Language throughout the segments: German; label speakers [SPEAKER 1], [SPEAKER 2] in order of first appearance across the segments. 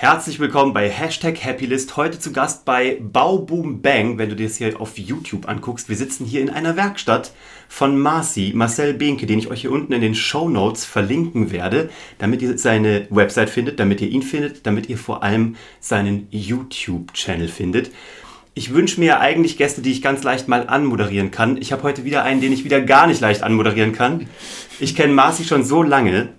[SPEAKER 1] Herzlich willkommen bei Hashtag Happylist. Heute zu Gast bei Bauboom Bang, wenn du dir das hier auf YouTube anguckst. Wir sitzen hier in einer Werkstatt von Marci, Marcel Behnke, den ich euch hier unten in den Show Notes verlinken werde, damit ihr seine Website findet, damit ihr ihn findet, damit ihr vor allem seinen YouTube-Channel findet. Ich wünsche mir eigentlich Gäste, die ich ganz leicht mal anmoderieren kann. Ich habe heute wieder einen, den ich wieder gar nicht leicht anmoderieren kann. Ich kenne Marci schon so lange.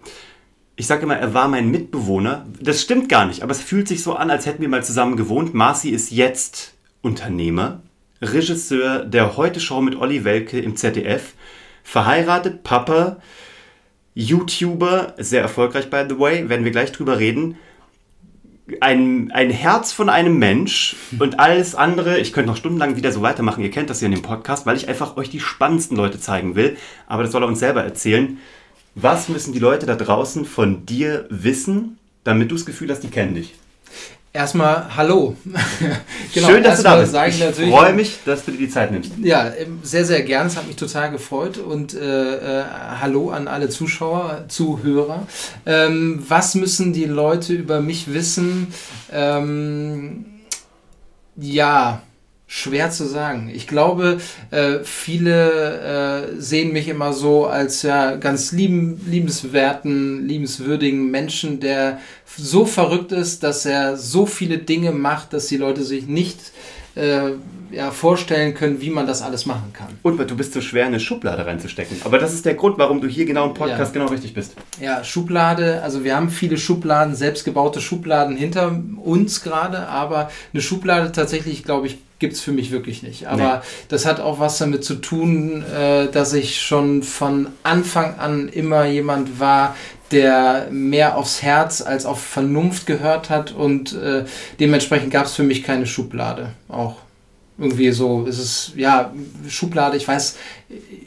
[SPEAKER 1] Ich sage immer, er war mein Mitbewohner. Das stimmt gar nicht, aber es fühlt sich so an, als hätten wir mal zusammen gewohnt. Marci ist jetzt Unternehmer, Regisseur der Heute-Show mit Olli Welke im ZDF, verheiratet, Papa, YouTuber, sehr erfolgreich by the way, werden wir gleich drüber reden. Ein, ein Herz von einem Mensch und alles andere, ich könnte noch stundenlang wieder so weitermachen, ihr kennt das ja in dem Podcast, weil ich einfach euch die spannendsten Leute zeigen will, aber das soll er uns selber erzählen. Was müssen die Leute da draußen von dir wissen, damit du das Gefühl hast, die kennen dich?
[SPEAKER 2] Erstmal Hallo.
[SPEAKER 1] genau, Schön, dass du da bist. Ich freue mich, dass du dir die Zeit nimmst.
[SPEAKER 2] Ja, ähm, sehr, sehr gern. Es hat mich total gefreut. Und äh, äh, Hallo an alle Zuschauer, Zuhörer. Ähm, was müssen die Leute über mich wissen? Ähm, ja, Schwer zu sagen. Ich glaube, äh, viele äh, sehen mich immer so als ja ganz lieben, liebenswerten, liebenswürdigen Menschen, der so verrückt ist, dass er so viele Dinge macht, dass die Leute sich nicht äh, ja, vorstellen können, wie man das alles machen kann.
[SPEAKER 1] Und du bist so schwer, in eine Schublade reinzustecken. Aber das ist der Grund, warum du hier genau im Podcast ja. genau richtig bist.
[SPEAKER 2] Ja, Schublade, also wir haben viele Schubladen, selbstgebaute Schubladen hinter uns gerade, aber eine Schublade tatsächlich, glaube ich, gibt es für mich wirklich nicht. Aber nee. das hat auch was damit zu tun, äh, dass ich schon von Anfang an immer jemand war, der mehr aufs Herz als auf Vernunft gehört hat und äh, dementsprechend gab es für mich keine Schublade auch. Irgendwie so ist es, ja, Schublade, ich weiß,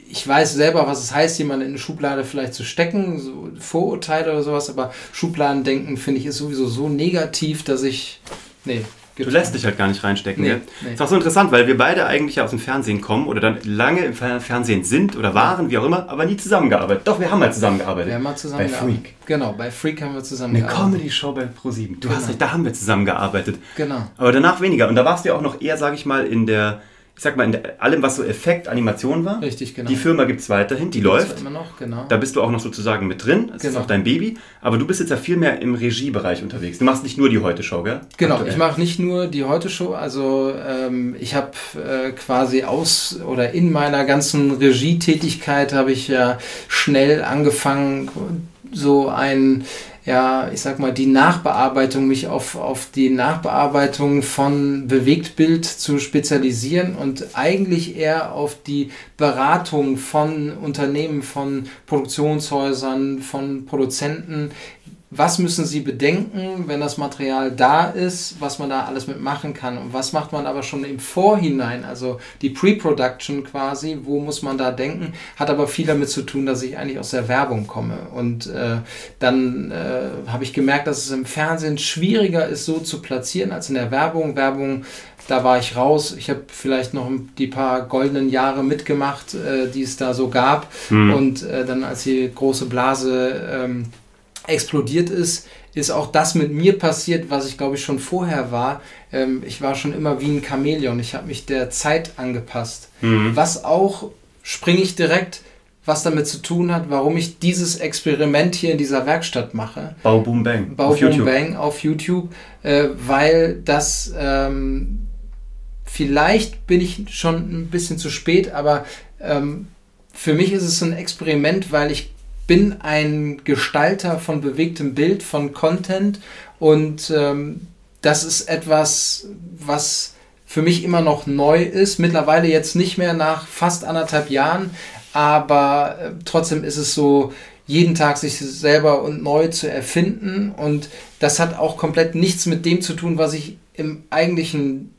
[SPEAKER 2] ich weiß selber, was es heißt, jemanden in eine Schublade vielleicht zu stecken, so Vorurteile oder sowas, aber Schubladendenken finde ich ist sowieso so negativ, dass ich, nee,
[SPEAKER 1] Du lässt dich halt gar nicht reinstecken. Nee, nee. Ist auch so interessant, weil wir beide eigentlich aus dem Fernsehen kommen oder dann lange im Fernsehen sind oder waren, wie auch immer, aber nie zusammengearbeitet. Doch, wir haben mal zusammengearbeitet.
[SPEAKER 2] Wir haben mal zusammengearbeitet. Bei Freak. Genau, bei Freak haben wir zusammengearbeitet.
[SPEAKER 1] Eine Comedy-Show bei Pro7. Du genau. hast recht, da haben wir zusammengearbeitet.
[SPEAKER 2] Genau.
[SPEAKER 1] Aber danach weniger. Und da warst du ja auch noch eher, sage ich mal, in der ich sag mal, in allem, was so Effekt, Animation war.
[SPEAKER 2] Richtig, genau.
[SPEAKER 1] Die Firma gibt es weiterhin, die, die läuft.
[SPEAKER 2] Immer noch, genau.
[SPEAKER 1] Da bist du auch noch sozusagen mit drin. Das genau. ist auch dein Baby. Aber du bist jetzt ja viel mehr im Regiebereich unterwegs. Du machst nicht nur die Heute-Show, gell?
[SPEAKER 2] Genau, Aktuell. ich mache nicht nur die Heute-Show. Also ähm, ich habe äh, quasi aus oder in meiner ganzen Regietätigkeit habe ich ja schnell angefangen, so ein ja, ich sag mal, die Nachbearbeitung, mich auf, auf die Nachbearbeitung von Bewegtbild zu spezialisieren und eigentlich eher auf die Beratung von Unternehmen, von Produktionshäusern, von Produzenten, was müssen Sie bedenken, wenn das Material da ist, was man da alles mitmachen kann und was macht man aber schon im Vorhinein, also die Pre-Production quasi, wo muss man da denken, hat aber viel damit zu tun, dass ich eigentlich aus der Werbung komme und äh, dann äh, habe ich gemerkt, dass es im Fernsehen schwieriger ist, so zu platzieren als in der Werbung. Werbung da war ich raus. Ich habe vielleicht noch die paar goldenen Jahre mitgemacht, äh, die es da so gab. Mhm. Und äh, dann, als die große Blase ähm, explodiert ist, ist auch das mit mir passiert, was ich glaube ich schon vorher war. Ähm, ich war schon immer wie ein Chamäleon. Ich habe mich der Zeit angepasst. Mhm. Was auch, springe ich direkt, was damit zu tun hat, warum ich dieses Experiment hier in dieser Werkstatt mache.
[SPEAKER 1] Bau Boom Bang.
[SPEAKER 2] Bau auf Boom YouTube. Bang auf YouTube, äh, weil das ähm, vielleicht bin ich schon ein bisschen zu spät, aber ähm, für mich ist es ein Experiment, weil ich bin ein Gestalter von bewegtem Bild, von Content und ähm, das ist etwas, was für mich immer noch neu ist. Mittlerweile jetzt nicht mehr nach fast anderthalb Jahren, aber äh, trotzdem ist es so, jeden Tag sich selber und neu zu erfinden und das hat auch komplett nichts mit dem zu tun, was ich im eigentlichen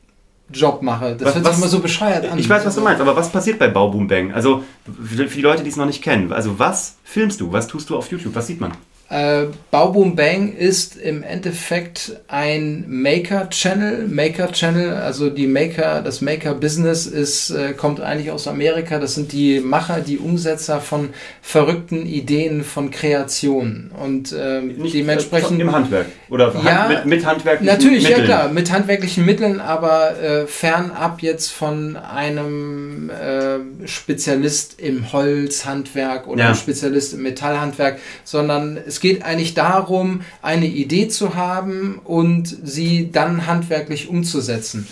[SPEAKER 2] Job mache. Das
[SPEAKER 1] was, hört sich immer so bescheuert an. Ich weiß, was du meinst, aber was passiert bei Bauboom Bang? Also für die Leute, die es noch nicht kennen, also was filmst du? Was tust du auf YouTube? Was sieht man?
[SPEAKER 2] Äh, Bauboom Bang ist im Endeffekt ein Maker-Channel. Maker-Channel, also die Maker, das Maker-Business ist, äh, kommt eigentlich aus Amerika. Das sind die Macher, die Umsetzer von verrückten Ideen, von Kreationen. Und äh, dementsprechend.
[SPEAKER 1] Im Handwerk. Oder
[SPEAKER 2] ja,
[SPEAKER 1] mit, mit handwerklichen
[SPEAKER 2] Natürlich,
[SPEAKER 1] Mitteln.
[SPEAKER 2] ja klar, mit handwerklichen Mitteln, aber äh, fernab jetzt von einem äh, Spezialist im Holzhandwerk oder
[SPEAKER 1] Ja.
[SPEAKER 2] einem Spezialist im Metallhandwerk, sondern es geht eigentlich darum, eine Idee zu haben und sie dann handwerklich umzusetzen.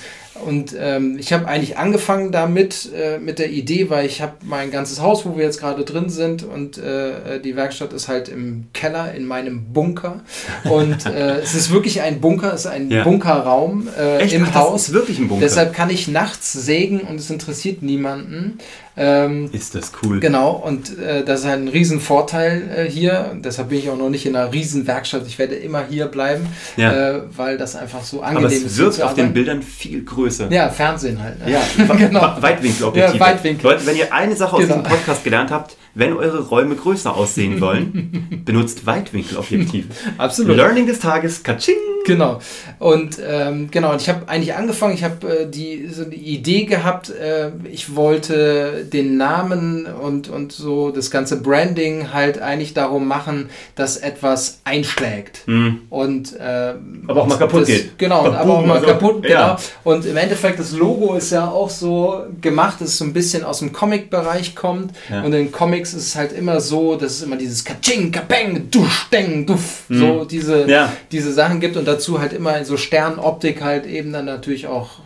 [SPEAKER 2] Und ähm, ich habe eigentlich angefangen damit, äh, mit der Idee, weil ich habe mein ganzes Haus, wo wir jetzt gerade drin sind und äh, die Werkstatt ist halt im Keller in meinem Bunker. Und äh, es ist wirklich ein Bunker, es ist ein
[SPEAKER 1] Ja.
[SPEAKER 2] Bunkerraum äh,
[SPEAKER 1] Echt?
[SPEAKER 2] im
[SPEAKER 1] Ach,
[SPEAKER 2] Haus.
[SPEAKER 1] wirklich ein Bunker.
[SPEAKER 2] Deshalb kann ich nachts sägen und es interessiert niemanden. Ähm,
[SPEAKER 1] ist das cool.
[SPEAKER 2] Genau, und äh, das ist ein Riesenvorteil äh, hier. Deshalb bin ich auch noch nicht in einer Riesenwerkstatt. Ich werde immer hier bleiben,
[SPEAKER 1] Ja.
[SPEAKER 2] äh, weil das einfach so angenehm
[SPEAKER 1] Aber
[SPEAKER 2] ist.
[SPEAKER 1] es
[SPEAKER 2] hier
[SPEAKER 1] wirkt auf den. Bildern viel größer.
[SPEAKER 2] Ja, Fernsehen halt. Ne?
[SPEAKER 1] Ja,
[SPEAKER 2] genau.
[SPEAKER 1] Wa- Weitwinkelobjektive.
[SPEAKER 2] Ja, Weitwinkel.
[SPEAKER 1] Leute, wenn ihr eine Sache aus
[SPEAKER 2] Genau.
[SPEAKER 1] diesem Podcast gelernt habt, wenn eure Räume größer aussehen wollen, benutzt Weitwinkelobjektive.
[SPEAKER 2] Absolut.
[SPEAKER 1] Learning des Tages, Katsching!
[SPEAKER 2] Genau. Und ähm, genau, und ich habe eigentlich angefangen, ich habe äh, die, so die Idee gehabt, äh, ich wollte den Namen und, und so das ganze Branding halt eigentlich darum machen, dass etwas einschlägt. Und ähm,
[SPEAKER 1] Aber auch mal kaputt
[SPEAKER 2] das,
[SPEAKER 1] geht.
[SPEAKER 2] Genau,
[SPEAKER 1] Boom,
[SPEAKER 2] aber auch mal
[SPEAKER 1] also,
[SPEAKER 2] kaputt, genau.
[SPEAKER 1] ja.
[SPEAKER 2] Und im Endeffekt, das Logo ist ja auch so gemacht, dass es so ein bisschen aus dem Comic-Bereich kommt.
[SPEAKER 1] Ja.
[SPEAKER 2] Und in Comics ist es halt immer so, dass es immer dieses Kaching, Kapeng, Dusch, Deng, Duff, so diese,
[SPEAKER 1] Mhm. Ja.
[SPEAKER 2] diese Sachen gibt und dazu halt immer in so Sternoptik halt eben dann natürlich auch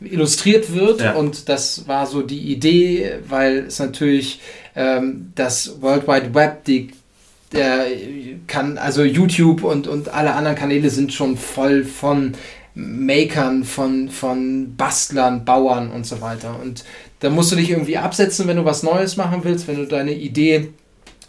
[SPEAKER 2] illustriert wird.
[SPEAKER 1] Ja.
[SPEAKER 2] Und das war so die Idee, weil es natürlich ähm, das World Wide Web, die der kann, also YouTube und, und alle anderen Kanäle sind schon voll von Makern, von, von Bastlern, Bauern und so weiter. Und da musst du dich irgendwie absetzen, wenn du was Neues machen willst, wenn du deine Idee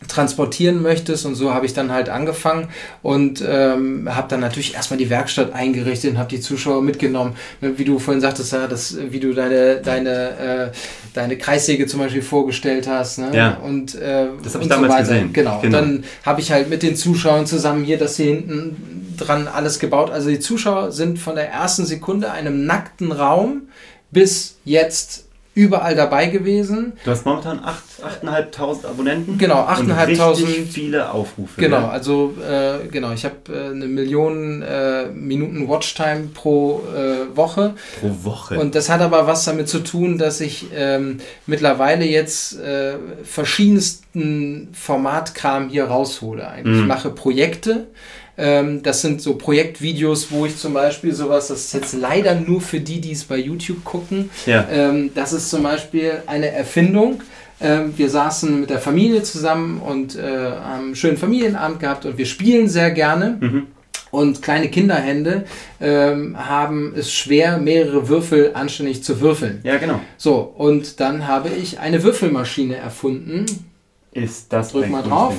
[SPEAKER 2] transportieren möchtest und so habe ich dann halt angefangen und ähm, habe dann natürlich erstmal die Werkstatt eingerichtet und habe die Zuschauer mitgenommen, Ne, wie du vorhin sagtest, ja, das, wie du deine deine äh, deine Kreissäge zum Beispiel vorgestellt hast, ne?
[SPEAKER 1] Ja.
[SPEAKER 2] und äh,
[SPEAKER 1] Das hab ich
[SPEAKER 2] und
[SPEAKER 1] damals gesehen.
[SPEAKER 2] Genau.
[SPEAKER 1] Genau.
[SPEAKER 2] Dann habe ich halt mit den Zuschauern zusammen hier das hier hinten dran alles gebaut. Also die Zuschauer sind von der ersten Sekunde einem nackten Raum bis jetzt überall dabei gewesen.
[SPEAKER 1] Du hast momentan 8 8.500 Abonnenten.
[SPEAKER 2] Genau,
[SPEAKER 1] und
[SPEAKER 2] 8.500.
[SPEAKER 1] richtig viele Aufrufe.
[SPEAKER 2] Genau,
[SPEAKER 1] Ja.
[SPEAKER 2] also äh, genau, ich habe äh, eine Million äh, Minuten Watchtime pro äh, Woche.
[SPEAKER 1] Pro Woche.
[SPEAKER 2] Und das hat aber was damit zu tun, dass ich ähm, mittlerweile jetzt äh, verschiedensten Formatkram hier raushole. Eigentlich.
[SPEAKER 1] Mhm.
[SPEAKER 2] Ich mache Projekte. Ähm, das sind so Projektvideos, wo ich zum Beispiel sowas, das ist jetzt leider nur für die, die es bei YouTube gucken.
[SPEAKER 1] ja.
[SPEAKER 2] Ähm, das ist zum Beispiel eine Erfindung. Ähm, wir saßen mit der Familie zusammen und äh, haben einen schönen Familienabend gehabt und wir spielen sehr gerne.
[SPEAKER 1] Mhm.
[SPEAKER 2] Und kleine Kinderhände ähm, haben es schwer, mehrere Würfel anständig zu würfeln.
[SPEAKER 1] ja, genau.
[SPEAKER 2] So, und dann habe ich eine Würfelmaschine erfunden.
[SPEAKER 1] Ist das
[SPEAKER 2] Drück mal drauf.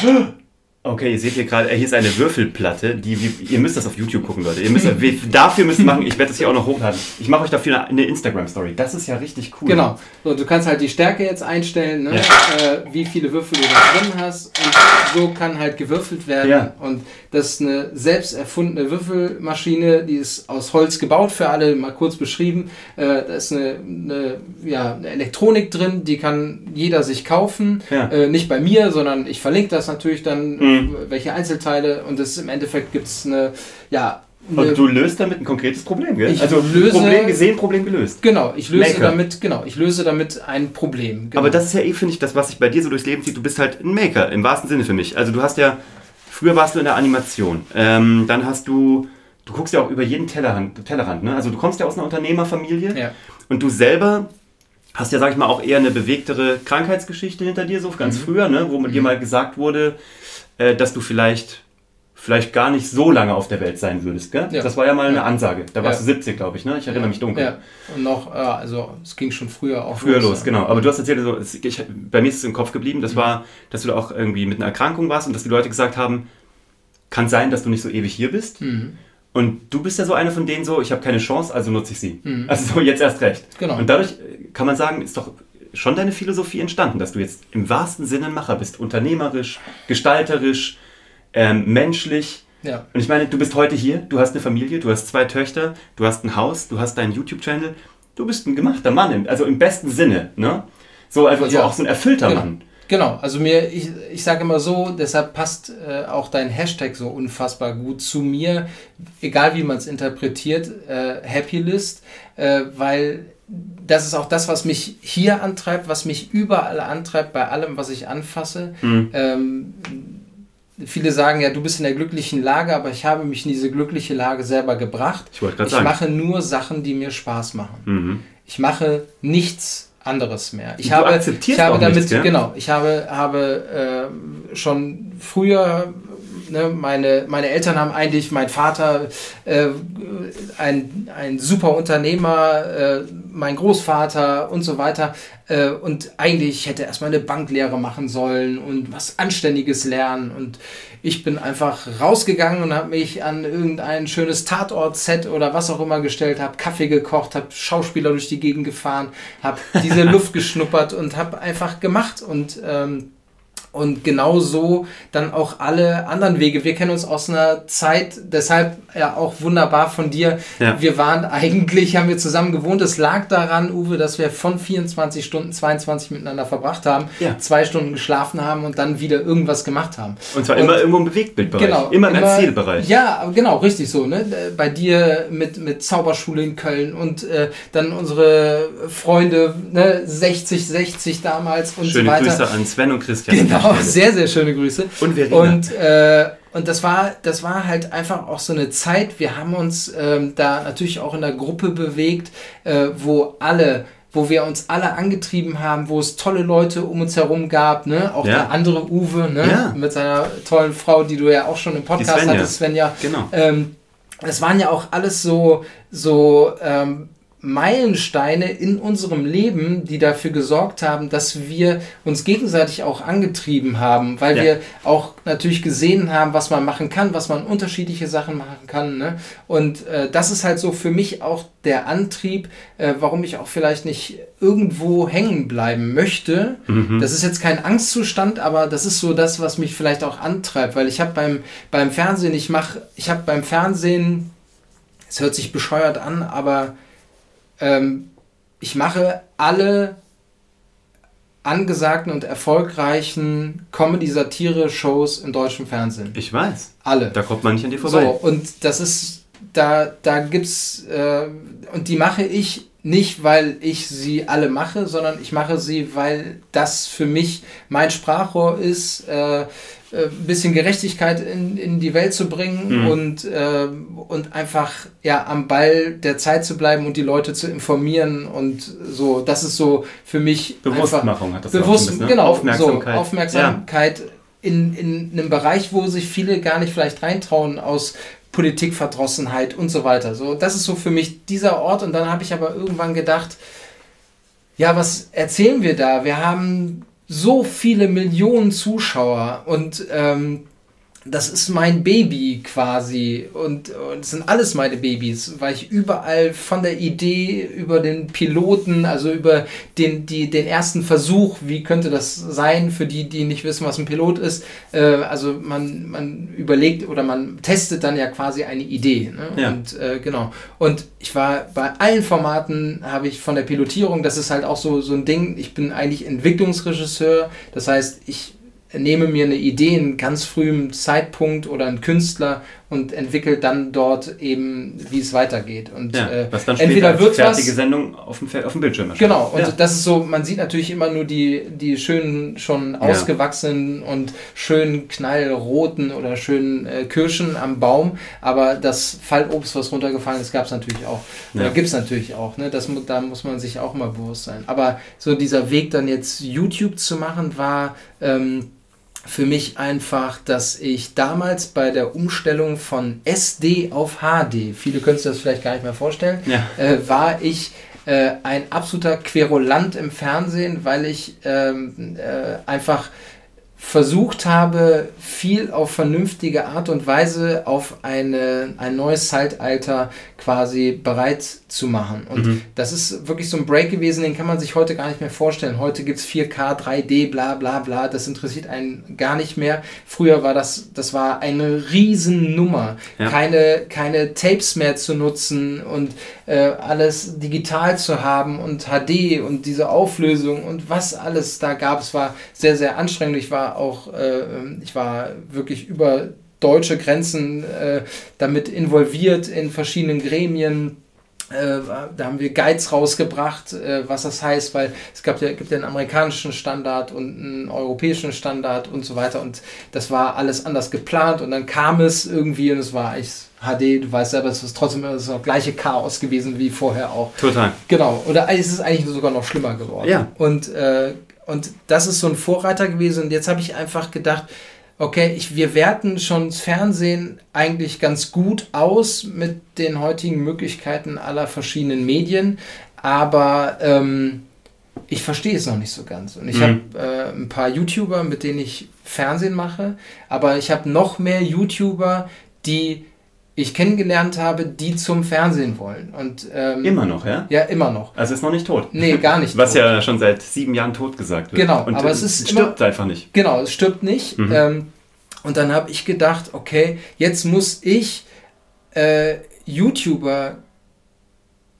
[SPEAKER 1] Kunstding. Okay, ihr seht hier gerade, äh, hier ist eine Würfelplatte, die wir, ihr müsst das auf YouTube gucken, Leute. Ihr müsst, wir, dafür müsst ihr machen, ich werde das hier auch noch hochladen. Ich mache euch dafür eine, eine Instagram-Story. Das ist ja richtig cool.
[SPEAKER 2] Genau. So, du kannst halt die Stärke jetzt einstellen, ne?
[SPEAKER 1] Ja.
[SPEAKER 2] äh, wie viele Würfel du da drin hast. Und so kann halt gewürfelt werden.
[SPEAKER 1] Ja.
[SPEAKER 2] Und das ist eine selbst erfundene Würfelmaschine, die ist aus Holz gebaut, für alle mal kurz beschrieben. Äh, da ist eine, eine, ja, eine Elektronik drin, die kann jeder sich kaufen.
[SPEAKER 1] Ja.
[SPEAKER 2] Äh, nicht bei mir, sondern ich verlinke das natürlich dann,
[SPEAKER 1] Mhm.
[SPEAKER 2] welche Einzelteile. Und das im Endeffekt gibt es eine, ja,
[SPEAKER 1] Und du löst damit ein konkretes Problem, gell?
[SPEAKER 2] Ich
[SPEAKER 1] also
[SPEAKER 2] löse-
[SPEAKER 1] Problem gesehen, Problem gelöst.
[SPEAKER 2] Genau, ich löse
[SPEAKER 1] Maker.
[SPEAKER 2] damit, genau, ich löse damit ein Problem. Genau.
[SPEAKER 1] Aber das ist ja eh, finde ich, das, was sich bei dir so durchs Leben zieht. Du bist halt ein Maker, im wahrsten Sinne für mich. Also du hast ja, früher warst du in der Animation. Ähm, dann hast du, du guckst ja auch über jeden Tellerrand, Tellerrand ne? Also du kommst ja aus einer Unternehmerfamilie.
[SPEAKER 2] Ja.
[SPEAKER 1] Und du selber hast ja, sag ich mal, auch eher eine bewegtere Krankheitsgeschichte hinter dir, so ganz früher, ne? wo dir mal gesagt wurde, äh, dass du vielleicht, vielleicht gar nicht so lange auf der Welt sein würdest. Gell?
[SPEAKER 2] Ja.
[SPEAKER 1] Das war ja mal eine
[SPEAKER 2] Ja.
[SPEAKER 1] Ansage. Da warst
[SPEAKER 2] Ja.
[SPEAKER 1] du 70, glaube ich. Ne? Ich erinnere mich dunkel.
[SPEAKER 2] Ja, und noch, äh, also es ging schon früher auch
[SPEAKER 1] Früher los,
[SPEAKER 2] ja.
[SPEAKER 1] genau. Aber du hast erzählt, so, es- ich, bei mir ist es im Kopf geblieben, das war, dass du da auch irgendwie mit einer Erkrankung warst und dass die Leute gesagt haben, kann sein, dass du nicht so ewig hier bist.
[SPEAKER 2] Mhm.
[SPEAKER 1] Und du bist ja so einer von denen so, ich habe keine Chance, also nutze ich sie. Also so jetzt erst recht.
[SPEAKER 2] Genau.
[SPEAKER 1] Und dadurch äh, kann man sagen, ist doch schon deine Philosophie entstanden, dass du jetzt im wahrsten Sinne ein Macher bist. Unternehmerisch, gestalterisch, ähm, menschlich.
[SPEAKER 2] Ja.
[SPEAKER 1] Und ich meine, du bist heute hier, du hast eine Familie, du hast zwei Töchter, du hast ein Haus, du hast deinen YouTube-Channel. Du bist ein gemachter Mann, also im besten Sinne. Ne? So, also so
[SPEAKER 2] Ja.
[SPEAKER 1] auch so ein erfüllter
[SPEAKER 2] Genau.
[SPEAKER 1] Mann.
[SPEAKER 2] Genau, also mir, ich, ich sage immer so, deshalb passt äh, auch dein Hashtag so unfassbar gut zu mir, egal wie man es interpretiert, äh, Happy List, äh, weil das ist auch das, was mich hier antreibt, was mich überall antreibt, bei allem, was ich anfasse.
[SPEAKER 1] Mhm.
[SPEAKER 2] Ähm, viele sagen ja, du bist in der glücklichen Lage, aber ich habe mich in diese glückliche Lage selber gebracht.
[SPEAKER 1] Ich
[SPEAKER 2] Ich
[SPEAKER 1] sagen.
[SPEAKER 2] mache nur Sachen, die mir Spaß machen.
[SPEAKER 1] Mhm.
[SPEAKER 2] Ich mache nichts anderes mehr. Ich
[SPEAKER 1] Du
[SPEAKER 2] habe, ich habe damit,
[SPEAKER 1] nichts, ja?
[SPEAKER 2] genau, ich habe, habe äh, schon früher, ne, meine, meine Eltern haben eigentlich, mein Vater, äh, ein, ein super Unternehmer, äh, mein Großvater und so weiter. Äh, und eigentlich hätte erstmal eine Banklehre machen sollen und was Anständiges lernen. Und ich bin einfach rausgegangen und habe mich an irgendein schönes Tatort-Set oder was auch immer gestellt, habe Kaffee gekocht, habe Schauspieler durch die Gegend gefahren, habe diese Luft geschnuppert und habe einfach gemacht. Und ähm, und genauso dann auch alle anderen Wege. Wir kennen uns aus einer Zeit, deshalb ja auch wunderbar von dir.
[SPEAKER 1] Ja.
[SPEAKER 2] Wir waren eigentlich, haben wir zusammen gewohnt. Es lag daran, Uwe, dass wir von 24 Stunden 22 miteinander verbracht haben,
[SPEAKER 1] Ja.
[SPEAKER 2] zwei Stunden geschlafen haben und dann wieder irgendwas gemacht haben.
[SPEAKER 1] Und zwar
[SPEAKER 2] Und-
[SPEAKER 1] immer irgendwo im Bewegtbildbereich.
[SPEAKER 2] Genau,
[SPEAKER 1] immer im Erzählbereich.
[SPEAKER 2] Ja, genau, richtig so. Ne? Bei dir mit, mit Zauberschule in Köln und äh, dann unsere Freunde, ne? 60, 60 damals und
[SPEAKER 1] Schöne
[SPEAKER 2] so weiter.
[SPEAKER 1] Grüße an Sven und Christian. an der
[SPEAKER 2] Genau, sehr, sehr schöne Grüße.
[SPEAKER 1] Und Verena.
[SPEAKER 2] Und, äh, und das war, das war halt einfach auch so eine Zeit. Wir haben uns ähm, da natürlich auch in der Gruppe bewegt, äh, wo alle wo wir uns alle angetrieben haben, wo es tolle Leute um uns herum gab, ne? Auch
[SPEAKER 1] Ja.
[SPEAKER 2] der andere Uwe, ne?
[SPEAKER 1] Ja.
[SPEAKER 2] Mit seiner tollen Frau, die du ja auch schon im Podcast
[SPEAKER 1] Svenja.
[SPEAKER 2] hattest, Svenja.
[SPEAKER 1] Genau.
[SPEAKER 2] Ähm, das waren ja auch alles so, so ähm, Meilensteine in unserem Leben, die dafür gesorgt haben, dass wir uns gegenseitig auch angetrieben haben, weil
[SPEAKER 1] Ja.
[SPEAKER 2] wir auch natürlich gesehen haben, was man machen kann, was man unterschiedliche Sachen machen kann. Ne? Und äh, das ist halt so für mich auch der Antrieb, äh, warum ich auch vielleicht nicht irgendwo hängen bleiben möchte. Das ist jetzt kein Angstzustand, aber das ist so das, was mich vielleicht auch antreibt, weil ich habe beim, beim Fernsehen, ich mache, ich habe beim Fernsehen, es hört sich bescheuert an, aber ähm, ich mache alle angesagten und erfolgreichen Comedy-Satire-Shows im deutschen Fernsehen.
[SPEAKER 1] Ich weiß.
[SPEAKER 2] Alle.
[SPEAKER 1] Da kommt man nicht an dir vorbei.
[SPEAKER 2] So, und das ist, da, da gibt's, äh, und die mache ich nicht, weil ich sie alle mache, sondern ich mache sie, weil das für mich mein Sprachrohr ist, äh, äh, ein bisschen Gerechtigkeit in, in die Welt zu bringen
[SPEAKER 1] Mhm.
[SPEAKER 2] und, äh, und einfach ja, am Ball der Zeit zu bleiben und die Leute zu informieren und so. Das ist so für mich
[SPEAKER 1] Bewusstmachung hat das ja
[SPEAKER 2] bewusst,
[SPEAKER 1] ein bisschen, ne?
[SPEAKER 2] genau,
[SPEAKER 1] Aufmerksamkeit.
[SPEAKER 2] So, Aufmerksamkeit in, in einem Bereich, wo sich viele gar nicht vielleicht reintrauen aus Politikverdrossenheit und so weiter. So, das ist so für mich dieser Ort und dann habe ich aber irgendwann gedacht, ja, was erzählen wir da? Wir haben so viele Millionen Zuschauer und ähm, das ist mein Baby quasi und, und es sind alles meine Babys, weil ich überall von der Idee über den Piloten, also über den, die, den ersten Versuch, wie könnte das sein für die, die nicht wissen, was ein Pilot ist, äh, also man, man überlegt oder man testet dann ja quasi eine Idee. Ne?
[SPEAKER 1] Ja.
[SPEAKER 2] Und äh, genau. Und ich war bei allen Formaten, habe ich von der Pilotierung, das ist halt auch so, so ein Ding, ich bin eigentlich Entwicklungsregisseur, das heißt, ich nehme mir eine Idee in ganz frühem Zeitpunkt oder einen Künstler und entwickle dann dort eben, wie es weitergeht. Und
[SPEAKER 1] Ja,
[SPEAKER 2] äh,
[SPEAKER 1] was dann
[SPEAKER 2] entweder wird
[SPEAKER 1] fertige
[SPEAKER 2] was,
[SPEAKER 1] Sendung auf dem, auf dem Bildschirm erscheint.
[SPEAKER 2] Genau, und
[SPEAKER 1] ja.
[SPEAKER 2] das ist so, man sieht natürlich immer nur die, die schönen, schon ausgewachsenen und schönen knallroten oder schönen äh, Kirschen am Baum, aber das Fallobst, was runtergefallen ist, gab es natürlich auch.
[SPEAKER 1] Ja.
[SPEAKER 2] Oder gibt es natürlich auch, ne? das, da muss man sich auch mal bewusst sein. Aber so dieser Weg dann jetzt YouTube zu machen, war ähm, für mich einfach, dass ich damals bei der Umstellung von SD auf HD, viele können sich das vielleicht gar nicht mehr vorstellen,
[SPEAKER 1] Ja.
[SPEAKER 2] äh, war ich äh, ein absoluter Querulant im Fernsehen, weil ich ähm, äh, einfach versucht habe, viel auf vernünftige Art und Weise auf eine, ein neues Zeitalter quasi bereit zu machen. Und mhm. das ist wirklich so ein Break gewesen, den kann man sich heute gar nicht mehr vorstellen. Heute gibt es 4K, 3D, bla bla bla, das interessiert einen gar nicht mehr. Früher war das, das war eine Riesennummer. Ja. Keine, keine Tapes mehr zu nutzen und äh, alles digital zu haben und HD und diese Auflösung und was alles da gab. Es war sehr, sehr anstrengend. Ich war auch, äh, ich war wirklich über deutsche Grenzen äh, damit involviert in verschiedenen Gremien. Äh, da haben wir Guides rausgebracht, äh, was das heißt, weil es gab ja, gibt ja einen amerikanischen Standard und einen europäischen Standard und so weiter und das war alles anders geplant und dann kam es irgendwie und es war eigentlich HD, du weißt selber, es ist trotzdem das, das gleiche Chaos gewesen wie vorher auch.
[SPEAKER 1] Total.
[SPEAKER 2] Genau, oder es ist eigentlich sogar noch schlimmer geworden.
[SPEAKER 1] Ja.
[SPEAKER 2] Und, äh, und das ist so ein Vorreiter gewesen und jetzt habe ich einfach gedacht, okay, ich, wir werten schon das Fernsehen eigentlich ganz gut aus mit den heutigen Möglichkeiten aller verschiedenen Medien, aber ähm, ich verstehe es noch nicht so ganz. Und ich mhm. habe äh, ein paar YouTuber, mit denen ich Fernsehen mache, aber ich habe noch mehr YouTuber, die ich kennengelernt habe, die zum Fernsehen wollen. Und, ähm,
[SPEAKER 1] immer noch, ja?
[SPEAKER 2] Ja, immer noch.
[SPEAKER 1] Also ist noch nicht tot.
[SPEAKER 2] Nee, gar nicht
[SPEAKER 1] Was tot. ja schon seit sieben Jahren tot gesagt wird.
[SPEAKER 2] Genau,
[SPEAKER 1] und
[SPEAKER 2] aber es ist
[SPEAKER 1] stirbt immer, einfach nicht.
[SPEAKER 2] Genau, es stirbt nicht. Mhm. Ähm, und dann habe ich gedacht, okay, jetzt muss ich äh, YouTuber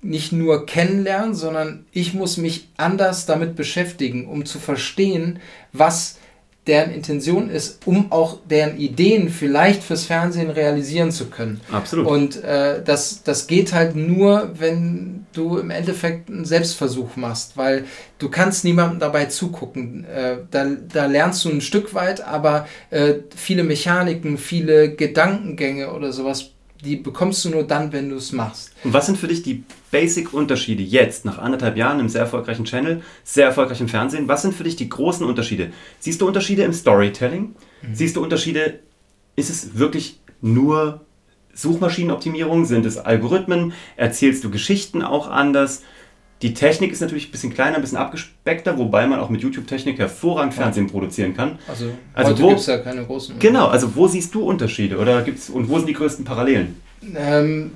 [SPEAKER 2] nicht nur kennenlernen, sondern ich muss mich anders damit beschäftigen, um zu verstehen, was deren Intention ist, um auch deren Ideen vielleicht fürs Fernsehen realisieren zu können.
[SPEAKER 1] Absolut.
[SPEAKER 2] Und äh, das, das geht halt nur, wenn du im Endeffekt einen Selbstversuch machst, weil du kannst niemandem dabei zugucken. Äh, da, da lernst du ein Stück weit, aber äh, viele Mechaniken, viele Gedankengänge oder sowas die bekommst du nur dann, wenn du es machst.
[SPEAKER 1] Und was sind für dich die Basic-Unterschiede jetzt, nach anderthalb Jahren im sehr erfolgreichen Channel, sehr erfolgreichen Fernsehen? Was sind für dich die großen Unterschiede? Siehst du Unterschiede im Storytelling? Mhm. Siehst du Unterschiede, ist es wirklich nur Suchmaschinenoptimierung? Sind es Algorithmen? Erzählst du Geschichten auch anders? Die Technik ist natürlich ein bisschen kleiner, ein bisschen abgespeckter, wobei man auch mit YouTube-Technik hervorragend Fernsehen ja. produzieren kann.
[SPEAKER 2] Also, also heute gibt es ja keine großen.
[SPEAKER 1] Genau, also wo siehst du Unterschiede oder gibt's und wo sind die größten Parallelen?
[SPEAKER 2] Ähm,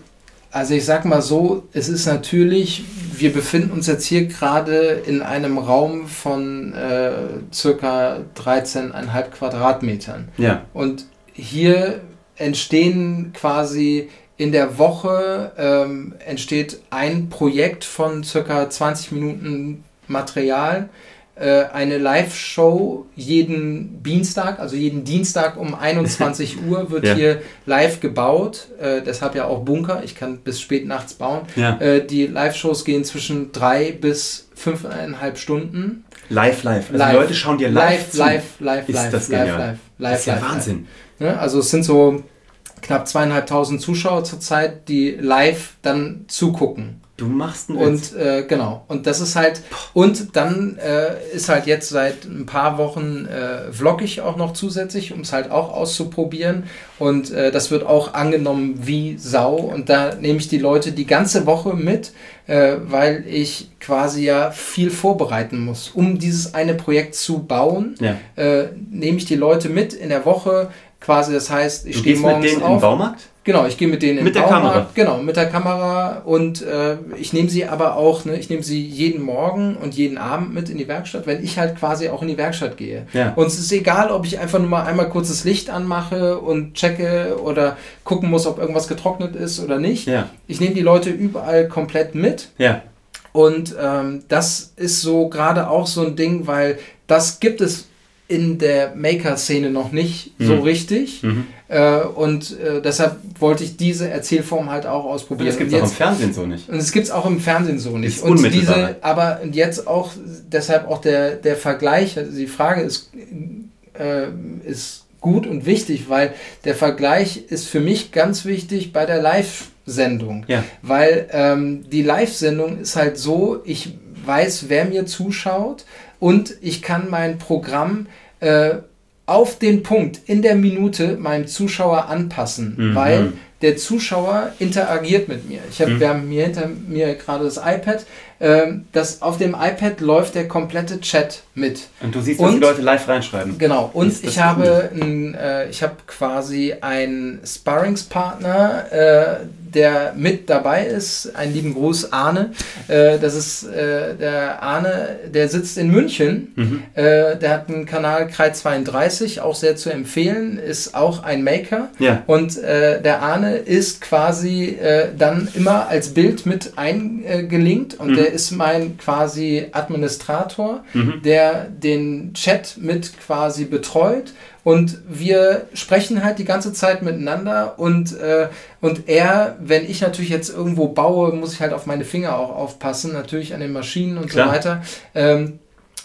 [SPEAKER 2] also ich sag mal so, es ist natürlich, wir befinden uns jetzt hier gerade in einem Raum von äh, circa 13,5 Quadratmetern.
[SPEAKER 1] Ja.
[SPEAKER 2] Und hier entstehen quasi in der Woche ähm, entsteht ein Projekt von circa 20 Minuten Material, äh, eine Live-Show jeden Dienstag, also jeden Dienstag um 21 Uhr wird ja. hier live gebaut. Äh, deshalb ja auch Bunker, ich kann bis spät nachts bauen.
[SPEAKER 1] Ja.
[SPEAKER 2] Äh, die Live-Shows gehen zwischen drei bis fünfeinhalb Stunden.
[SPEAKER 1] Live, live.
[SPEAKER 2] Also live.
[SPEAKER 1] die Leute schauen dir live,
[SPEAKER 2] live zu. Live, live,
[SPEAKER 1] ist
[SPEAKER 2] live,
[SPEAKER 1] das
[SPEAKER 2] live,
[SPEAKER 1] genial.
[SPEAKER 2] live, live,
[SPEAKER 1] das ist ja
[SPEAKER 2] live,
[SPEAKER 1] Wahnsinn.
[SPEAKER 2] Live. Also es sind so knapp zweieinhalbtausend Zuschauer zurzeit, die live dann zugucken.
[SPEAKER 1] Du machst einen
[SPEAKER 2] Und äh, genau. Und das ist halt. Und dann äh, ist halt jetzt seit ein paar Wochen äh, vlog ich auch noch zusätzlich, um es halt auch auszuprobieren. Und äh, das wird auch angenommen wie Sau. Und da nehme ich die Leute die ganze Woche mit, äh, weil ich quasi ja viel vorbereiten muss. Um dieses eine Projekt zu bauen,
[SPEAKER 1] ja.
[SPEAKER 2] äh, nehme ich die Leute mit in der Woche quasi. Das heißt, ich stehe morgens
[SPEAKER 1] mit denen
[SPEAKER 2] auf.
[SPEAKER 1] im Baumarkt?
[SPEAKER 2] Genau, ich gehe mit denen in
[SPEAKER 1] mit
[SPEAKER 2] den
[SPEAKER 1] der
[SPEAKER 2] Baumarkt,
[SPEAKER 1] Kamera.
[SPEAKER 2] Genau, mit der Kamera und äh, ich nehme sie aber auch, ne, ich nehme sie jeden Morgen und jeden Abend mit in die Werkstatt, wenn ich halt quasi auch in die Werkstatt gehe.
[SPEAKER 1] Ja.
[SPEAKER 2] Und es ist egal, ob ich einfach nur mal einmal kurz das Licht anmache und checke oder gucken muss, ob irgendwas getrocknet ist oder nicht.
[SPEAKER 1] Ja.
[SPEAKER 2] Ich nehme die Leute überall komplett mit.
[SPEAKER 1] Ja.
[SPEAKER 2] Und ähm, das ist so gerade auch so ein Ding, weil das gibt es in der Maker-Szene noch nicht
[SPEAKER 1] Mhm.
[SPEAKER 2] so richtig.
[SPEAKER 1] Mhm.
[SPEAKER 2] Äh, und äh, deshalb wollte ich diese Erzählform halt auch
[SPEAKER 1] Und
[SPEAKER 2] ausprobieren.
[SPEAKER 1] das gibt
[SPEAKER 2] Und
[SPEAKER 1] es auch im Fernsehen so nicht.
[SPEAKER 2] und es gibt es auch im Fernsehen so nicht.
[SPEAKER 1] Ist
[SPEAKER 2] und diese, aber jetzt auch, deshalb auch der, der Vergleich, also die Frage ist, äh, ist gut und wichtig, weil der Vergleich ist für mich ganz wichtig bei der Live-Sendung.
[SPEAKER 1] Ja.
[SPEAKER 2] Weil ähm, die Live-Sendung ist halt so, ich weiß, wer mir zuschaut und ich kann mein Programm äh, auf den Punkt in der Minute meinem Zuschauer anpassen,
[SPEAKER 1] Mhm.
[SPEAKER 2] weil der Zuschauer interagiert mit mir. Ich hab, mhm. Wir haben hier hinter mir gerade das iPad. Ähm, das, auf dem iPad läuft der komplette Chat mit.
[SPEAKER 1] Und du siehst, was die Leute live reinschreiben.
[SPEAKER 2] Genau. Und ich habe, ein, äh, ich habe quasi einen Sparringspartner, äh, der mit dabei ist. Einen lieben Gruß, Arne. Äh, das ist äh, der Arne, der sitzt in München. Mhm. Äh, der hat einen Kanal Kreis 32, auch sehr zu empfehlen, ist auch ein Maker. Ja. Und äh, der Arne ist quasi äh, dann immer als Bild mit eingelinkt und mhm. der ist mein quasi Administrator, mhm. der den Chat mit quasi betreut und wir sprechen halt die ganze Zeit miteinander und, äh, und er, wenn ich natürlich jetzt irgendwo baue, muss ich halt auf meine Finger auch aufpassen, natürlich an den Maschinen und Klar. so weiter. Ähm,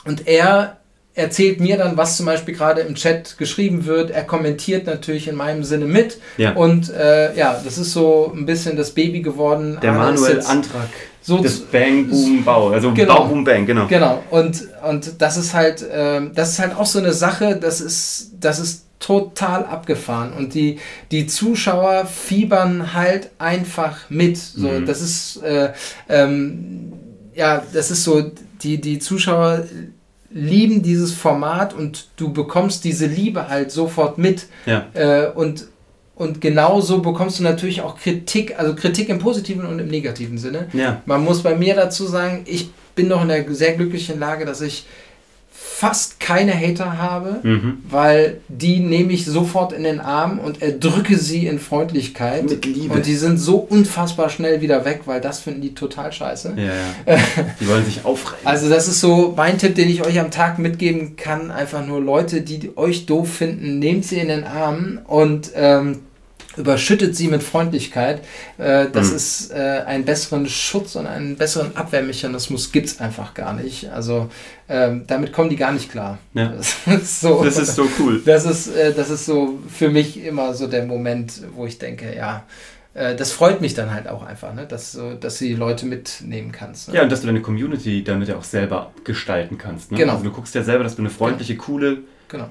[SPEAKER 2] und er erzählt mir dann, was zum Beispiel gerade im Chat geschrieben wird. Er kommentiert natürlich in meinem Sinne mit. Ja. Und äh, ja, das ist so ein bisschen das Baby geworden.
[SPEAKER 1] Der Manuel Antrag so das Bang Boom Bau, also genau, Bau Boom Bang, genau.
[SPEAKER 2] Genau. Und und das ist halt äh, das ist halt auch so eine Sache, das ist das ist total abgefahren und die die Zuschauer fiebern halt einfach mit. So, mhm. das ist äh, ähm, ja, das ist so die die Zuschauer lieben dieses Format und du bekommst diese Liebe halt sofort mit. Ja. Äh, und und genauso bekommst du natürlich auch Kritik, also Kritik im positiven und im negativen Sinne. Ja. Man muss bei mir dazu sagen, ich bin noch in der sehr glücklichen Lage, dass ich fast keine Hater habe, mhm. weil die nehme ich sofort in den Arm und erdrücke sie in Freundlichkeit.
[SPEAKER 1] Mit Liebe.
[SPEAKER 2] Und die sind so unfassbar schnell wieder weg, weil das finden die total scheiße.
[SPEAKER 1] Ja, ja. Die wollen sich aufregen.
[SPEAKER 2] Also das ist so mein Tipp, den ich euch am Tag mitgeben kann. Einfach nur Leute, die euch doof finden, nehmt sie in den Arm und ähm, überschüttet sie mit Freundlichkeit. Äh, das mhm. ist äh, einen besseren Schutz und einen besseren Abwehrmechanismus gibt es einfach gar nicht. Also ähm, damit kommen die gar nicht klar.
[SPEAKER 1] Ja. Das, ist so, das ist so cool.
[SPEAKER 2] Das ist, äh, das ist so für mich immer so der Moment, wo ich denke, ja, das freut mich dann halt auch einfach, ne? dass, so, dass du die Leute mitnehmen kannst. Ne?
[SPEAKER 1] Ja, und dass du deine Community damit ja auch selber gestalten kannst. Ne?
[SPEAKER 2] Genau.
[SPEAKER 1] Also du guckst ja selber, dass du eine freundliche,
[SPEAKER 2] genau.
[SPEAKER 1] coole,
[SPEAKER 2] genau.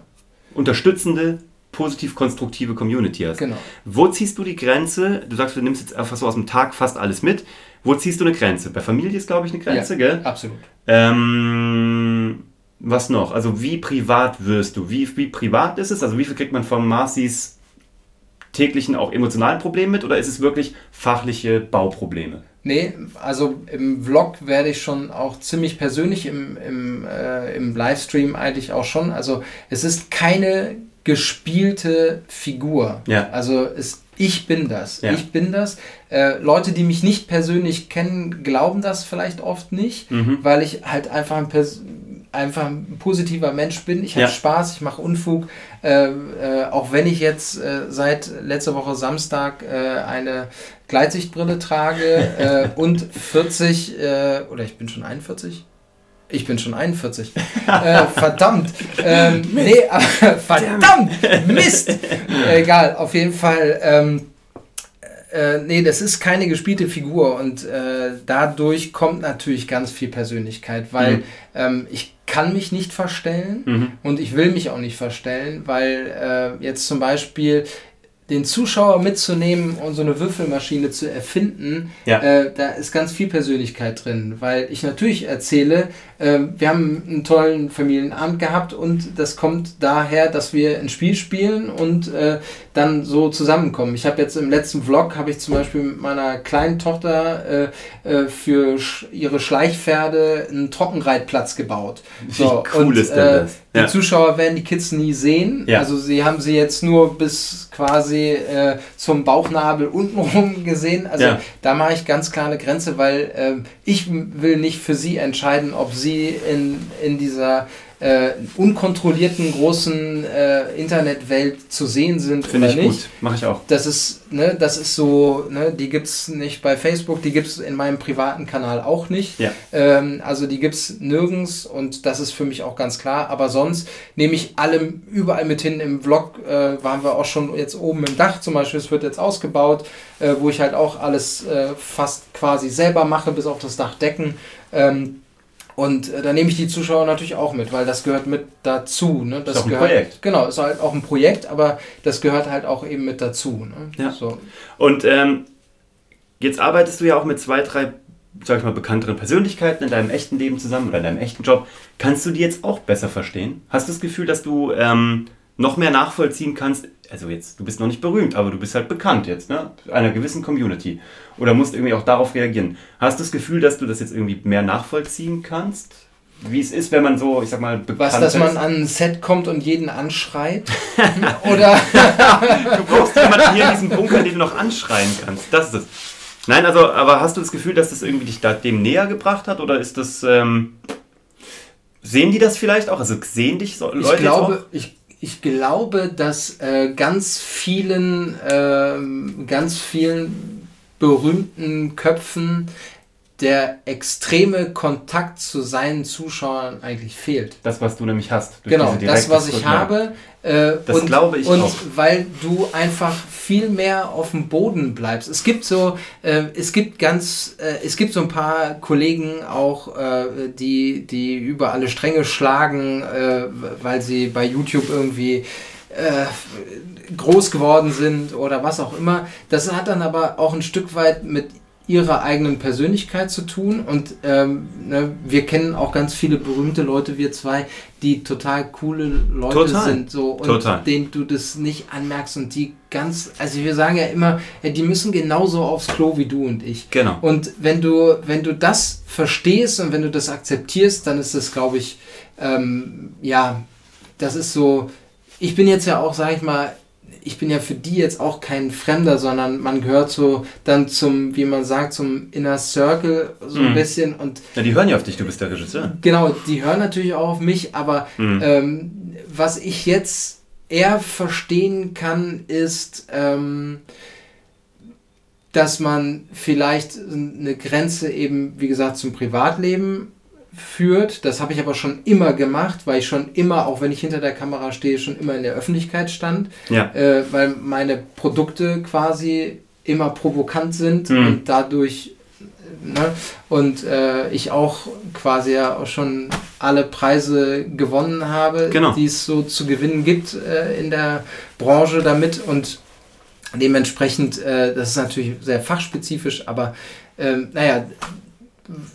[SPEAKER 1] unterstützende, positiv-konstruktive Community hast.
[SPEAKER 2] Genau.
[SPEAKER 1] Wo ziehst du die Grenze? Du sagst, du nimmst jetzt einfach so aus dem Tag fast alles mit. Wo ziehst du eine Grenze? Bei Familie ist, glaube ich, eine Grenze, ja, gell?
[SPEAKER 2] Absolut.
[SPEAKER 1] Ähm, was noch? Also wie privat wirst du? Wie, wie privat ist es? Also wie viel kriegt man von Marcis täglichen auch emotionalen Problemen mit oder ist es wirklich fachliche Bauprobleme?
[SPEAKER 2] Nee, also im Vlog werde ich schon auch ziemlich persönlich, im, im, äh, im Livestream eigentlich auch schon. Also es ist keine gespielte Figur.
[SPEAKER 1] Ja.
[SPEAKER 2] Also es, ich bin das. Ja. Ich bin das. Äh, Leute, die mich nicht persönlich kennen, glauben das vielleicht oft nicht, mhm. weil ich halt einfach ein, einfach ein positiver Mensch bin. Ich habe ja. Spaß, ich mache Unfug. Äh, äh, auch wenn ich jetzt äh, seit letzter Woche Samstag äh, eine Gleitsichtbrille trage äh, und 40 oder ich bin schon 41 ich bin schon 41. äh, verdammt. Ähm, nee, aber, verdammt. Mist. Egal, auf jeden Fall. Ähm, äh, nee, das ist keine gespielte Figur und äh, dadurch kommt natürlich ganz viel Persönlichkeit, weil mhm. ähm, ich kann mich nicht verstellen mhm. und ich will mich auch nicht verstellen, weil äh, jetzt zum Beispiel den Zuschauer mitzunehmen und so eine Würfelmaschine zu erfinden, ja. äh, da ist ganz viel Persönlichkeit drin, weil ich natürlich erzähle, äh, wir haben einen tollen Familienabend gehabt und das kommt daher, dass wir ein Spiel spielen und äh, dann so zusammenkommen. Ich habe jetzt im letzten Vlog, habe ich zum Beispiel mit meiner kleinen Tochter äh, äh, für sch ihre Schleichpferde einen Trockenreitplatz gebaut.
[SPEAKER 1] So, Wie cool und, ist denn äh, das?
[SPEAKER 2] Die Zuschauer werden die Kids nie sehen. Ja. Also sie haben sie jetzt nur bis quasi äh, zum Bauchnabel untenrum gesehen. Also ja. da mache ich ganz klar eine Grenze, weil äh, ich will nicht für sie entscheiden, ob sie in, in dieser äh, unkontrollierten großen äh, Internetwelt zu sehen sind
[SPEAKER 1] Finde ich nicht. gut, mache ich auch.
[SPEAKER 2] Das ist, ne, das ist so, ne, die gibt es nicht bei Facebook, die gibt es in meinem privaten Kanal auch nicht.
[SPEAKER 1] Ja.
[SPEAKER 2] Ähm, also die gibt es nirgends und das ist für mich auch ganz klar. Aber sonst nehme ich alle überall mit hin. Im Vlog äh, waren wir auch schon jetzt oben im Dach zum Beispiel, es wird jetzt ausgebaut, äh, wo ich halt auch alles äh, fast quasi selber mache, bis auf das Dach decken. Ähm, Und äh, da nehme ich die Zuschauer natürlich auch mit, weil das gehört mit dazu. Ne? Das
[SPEAKER 1] ist auch ein
[SPEAKER 2] gehört,
[SPEAKER 1] Projekt.
[SPEAKER 2] Genau, ist halt auch ein Projekt, aber das gehört halt auch eben mit dazu. Ne?
[SPEAKER 1] Ja.
[SPEAKER 2] So.
[SPEAKER 1] Und ähm, jetzt arbeitest du ja auch mit zwei, drei, sag ich mal, bekannteren Persönlichkeiten in deinem echten Leben zusammen oder in deinem echten Job. Kannst du die jetzt auch besser verstehen? Hast du das Gefühl, dass du ähm, noch mehr nachvollziehen kannst? Also jetzt, du bist noch nicht berühmt, aber du bist halt bekannt jetzt, ne? Einer gewissen Community. Oder musst irgendwie auch darauf reagieren. Hast du das Gefühl, dass du das jetzt irgendwie mehr nachvollziehen kannst? Wie es ist, wenn man so, ich sag mal, bekannt
[SPEAKER 2] Was, dass
[SPEAKER 1] ist?
[SPEAKER 2] man an ein Set kommt und jeden anschreit? Oder
[SPEAKER 1] Du brauchst jemanden hier in diesem Bunker, den du noch anschreien kannst. Das ist es. Nein, also, aber hast du das Gefühl, dass das irgendwie dich da dem näher gebracht hat? Oder ist das. Ähm, sehen die das vielleicht auch? Also sehen dich so, Leute
[SPEAKER 2] ich glaube, ich, ich glaube, dass äh, ganz vielen, ähm, ganz vielen berühmten Köpfen der extreme Kontakt zu seinen Zuschauern eigentlich fehlt.
[SPEAKER 1] Das, was du nämlich hast.
[SPEAKER 2] Genau, das, was ich habe. Äh,
[SPEAKER 1] Das
[SPEAKER 2] und,
[SPEAKER 1] glaube ich
[SPEAKER 2] und
[SPEAKER 1] auch.
[SPEAKER 2] weil du einfach viel mehr auf dem Boden bleibst. Es gibt so, äh, es gibt ganz, äh, es gibt so ein paar Kollegen auch, äh, die, die über alle Stränge schlagen, äh, weil sie bei YouTube irgendwie äh, groß geworden sind oder was auch immer. Das hat dann aber auch ein Stück weit mit ihrer eigenen Persönlichkeit zu tun und ähm, ne, wir kennen auch ganz viele berühmte Leute, wir zwei, die total coole Leute
[SPEAKER 1] Total.
[SPEAKER 2] sind so und
[SPEAKER 1] Total.
[SPEAKER 2] denen du das nicht anmerkst und die ganz, also wir sagen ja immer, die müssen genauso aufs Klo wie du und ich.
[SPEAKER 1] Genau.
[SPEAKER 2] Und wenn du, wenn du das verstehst und wenn du das akzeptierst, dann ist das, glaube ich, ähm, ja, das ist so. Ich bin jetzt ja auch, sag ich mal, ich bin ja für die jetzt auch kein Fremder, sondern man gehört so dann zum, wie man sagt, zum Inner Circle so ein
[SPEAKER 1] Mhm.
[SPEAKER 2] bisschen und
[SPEAKER 1] Ja, die hören ja auf dich, du bist der Regisseur.
[SPEAKER 2] Genau, die hören natürlich auch auf mich, aber
[SPEAKER 1] Mhm.
[SPEAKER 2] ähm, was ich jetzt eher verstehen kann, ist, ähm, dass man vielleicht eine Grenze eben, wie gesagt, zum Privatleben führt. Das habe ich aber schon immer gemacht, weil ich schon immer, auch wenn ich hinter der Kamera stehe, schon immer in der Öffentlichkeit stand,
[SPEAKER 1] Ja.
[SPEAKER 2] äh, weil meine Produkte quasi immer provokant sind
[SPEAKER 1] Mhm.
[SPEAKER 2] und dadurch ne, und äh, ich auch quasi ja auch schon alle Preise gewonnen habe,
[SPEAKER 1] Genau.
[SPEAKER 2] die es so zu gewinnen gibt äh, in der Branche damit und dementsprechend, äh, das ist natürlich sehr fachspezifisch, aber ähm, naja,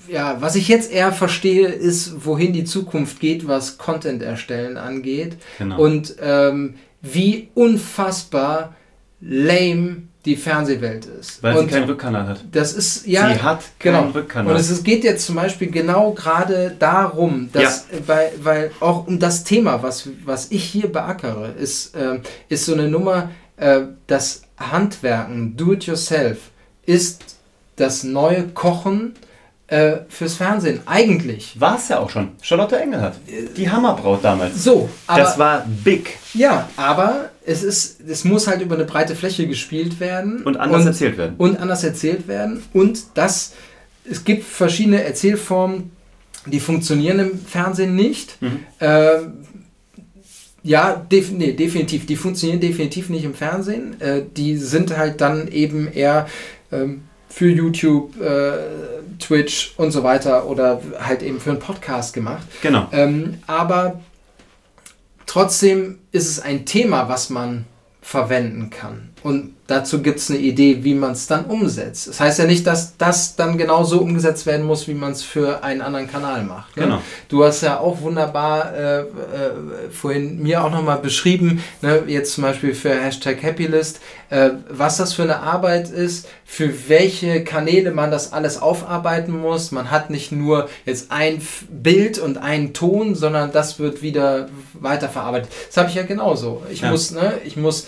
[SPEAKER 2] ja, was ich jetzt eher verstehe, ist, wohin die Zukunft geht, was Content erstellen angeht
[SPEAKER 1] Genau.
[SPEAKER 2] und ähm, wie unfassbar lame die Fernsehwelt ist.
[SPEAKER 1] Weil
[SPEAKER 2] und
[SPEAKER 1] sie keinen Rückkanal hat.
[SPEAKER 2] das ist ja
[SPEAKER 1] sie hat keinen
[SPEAKER 2] genau.
[SPEAKER 1] Rückkanal.
[SPEAKER 2] Und es ist, geht jetzt zum Beispiel genau gerade darum, dass äh, bei, weil auch um das Thema, was, was ich hier beackere, ist, äh, ist so eine Nummer, äh, das Handwerken, do it yourself, ist das neue Kochen äh, fürs Fernsehen. Eigentlich.
[SPEAKER 1] War es ja auch schon. Charlotte Engelhardt. Die Hammerbraut damals.
[SPEAKER 2] So, aber
[SPEAKER 1] das war big
[SPEAKER 2] ja, aber es ist, es muss halt über eine breite Fläche gespielt werden
[SPEAKER 1] und anders erzählt werden.
[SPEAKER 2] und anders erzählt werden und das es gibt verschiedene Erzählformen, die funktionieren im Fernsehen nicht.
[SPEAKER 1] Mhm.
[SPEAKER 2] Ähm, ja, def nee, definitiv. Die funktionieren definitiv nicht im Fernsehen. Äh, die sind halt dann eben eher ähm, für YouTube, äh, Twitch und so weiter oder halt eben für einen Podcast gemacht.
[SPEAKER 1] Genau.
[SPEAKER 2] Ähm, aber trotzdem ist es ein Thema, was man verwenden kann. Und dazu gibt es eine Idee, wie man es dann umsetzt. Das heißt ja nicht, dass das dann genau so umgesetzt werden muss, wie man es für einen anderen Kanal macht. Ne?
[SPEAKER 1] Genau.
[SPEAKER 2] Du hast ja auch wunderbar äh, äh, vorhin mir auch nochmal beschrieben, ne, jetzt zum Beispiel für Hashtag Happylist, äh, was das für eine Arbeit ist, für welche Kanäle man das alles aufarbeiten muss. Man hat nicht nur jetzt ein Bild und einen Ton, sondern das wird wieder weiterverarbeitet. Das habe ich ja genauso. Ich
[SPEAKER 1] Ja.
[SPEAKER 2] muss, ne, ich muss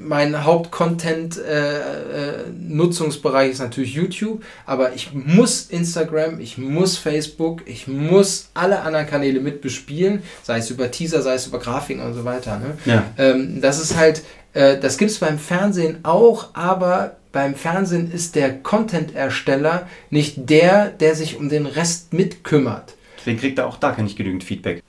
[SPEAKER 2] mein Hauptcontent-Nutzungsbereich ist natürlich YouTube, aber ich muss Instagram, ich muss Facebook, ich muss alle anderen Kanäle mit bespielen, sei es über Teaser, sei es über Grafiken und so weiter. Ne?
[SPEAKER 1] Ja.
[SPEAKER 2] Ähm, das ist halt, äh, das gibt es beim Fernsehen auch, aber beim Fernsehen ist der Content-Ersteller nicht der, der sich um den Rest mitkümmert.
[SPEAKER 1] Deswegen kriegt er auch da gar nicht genügend Feedback.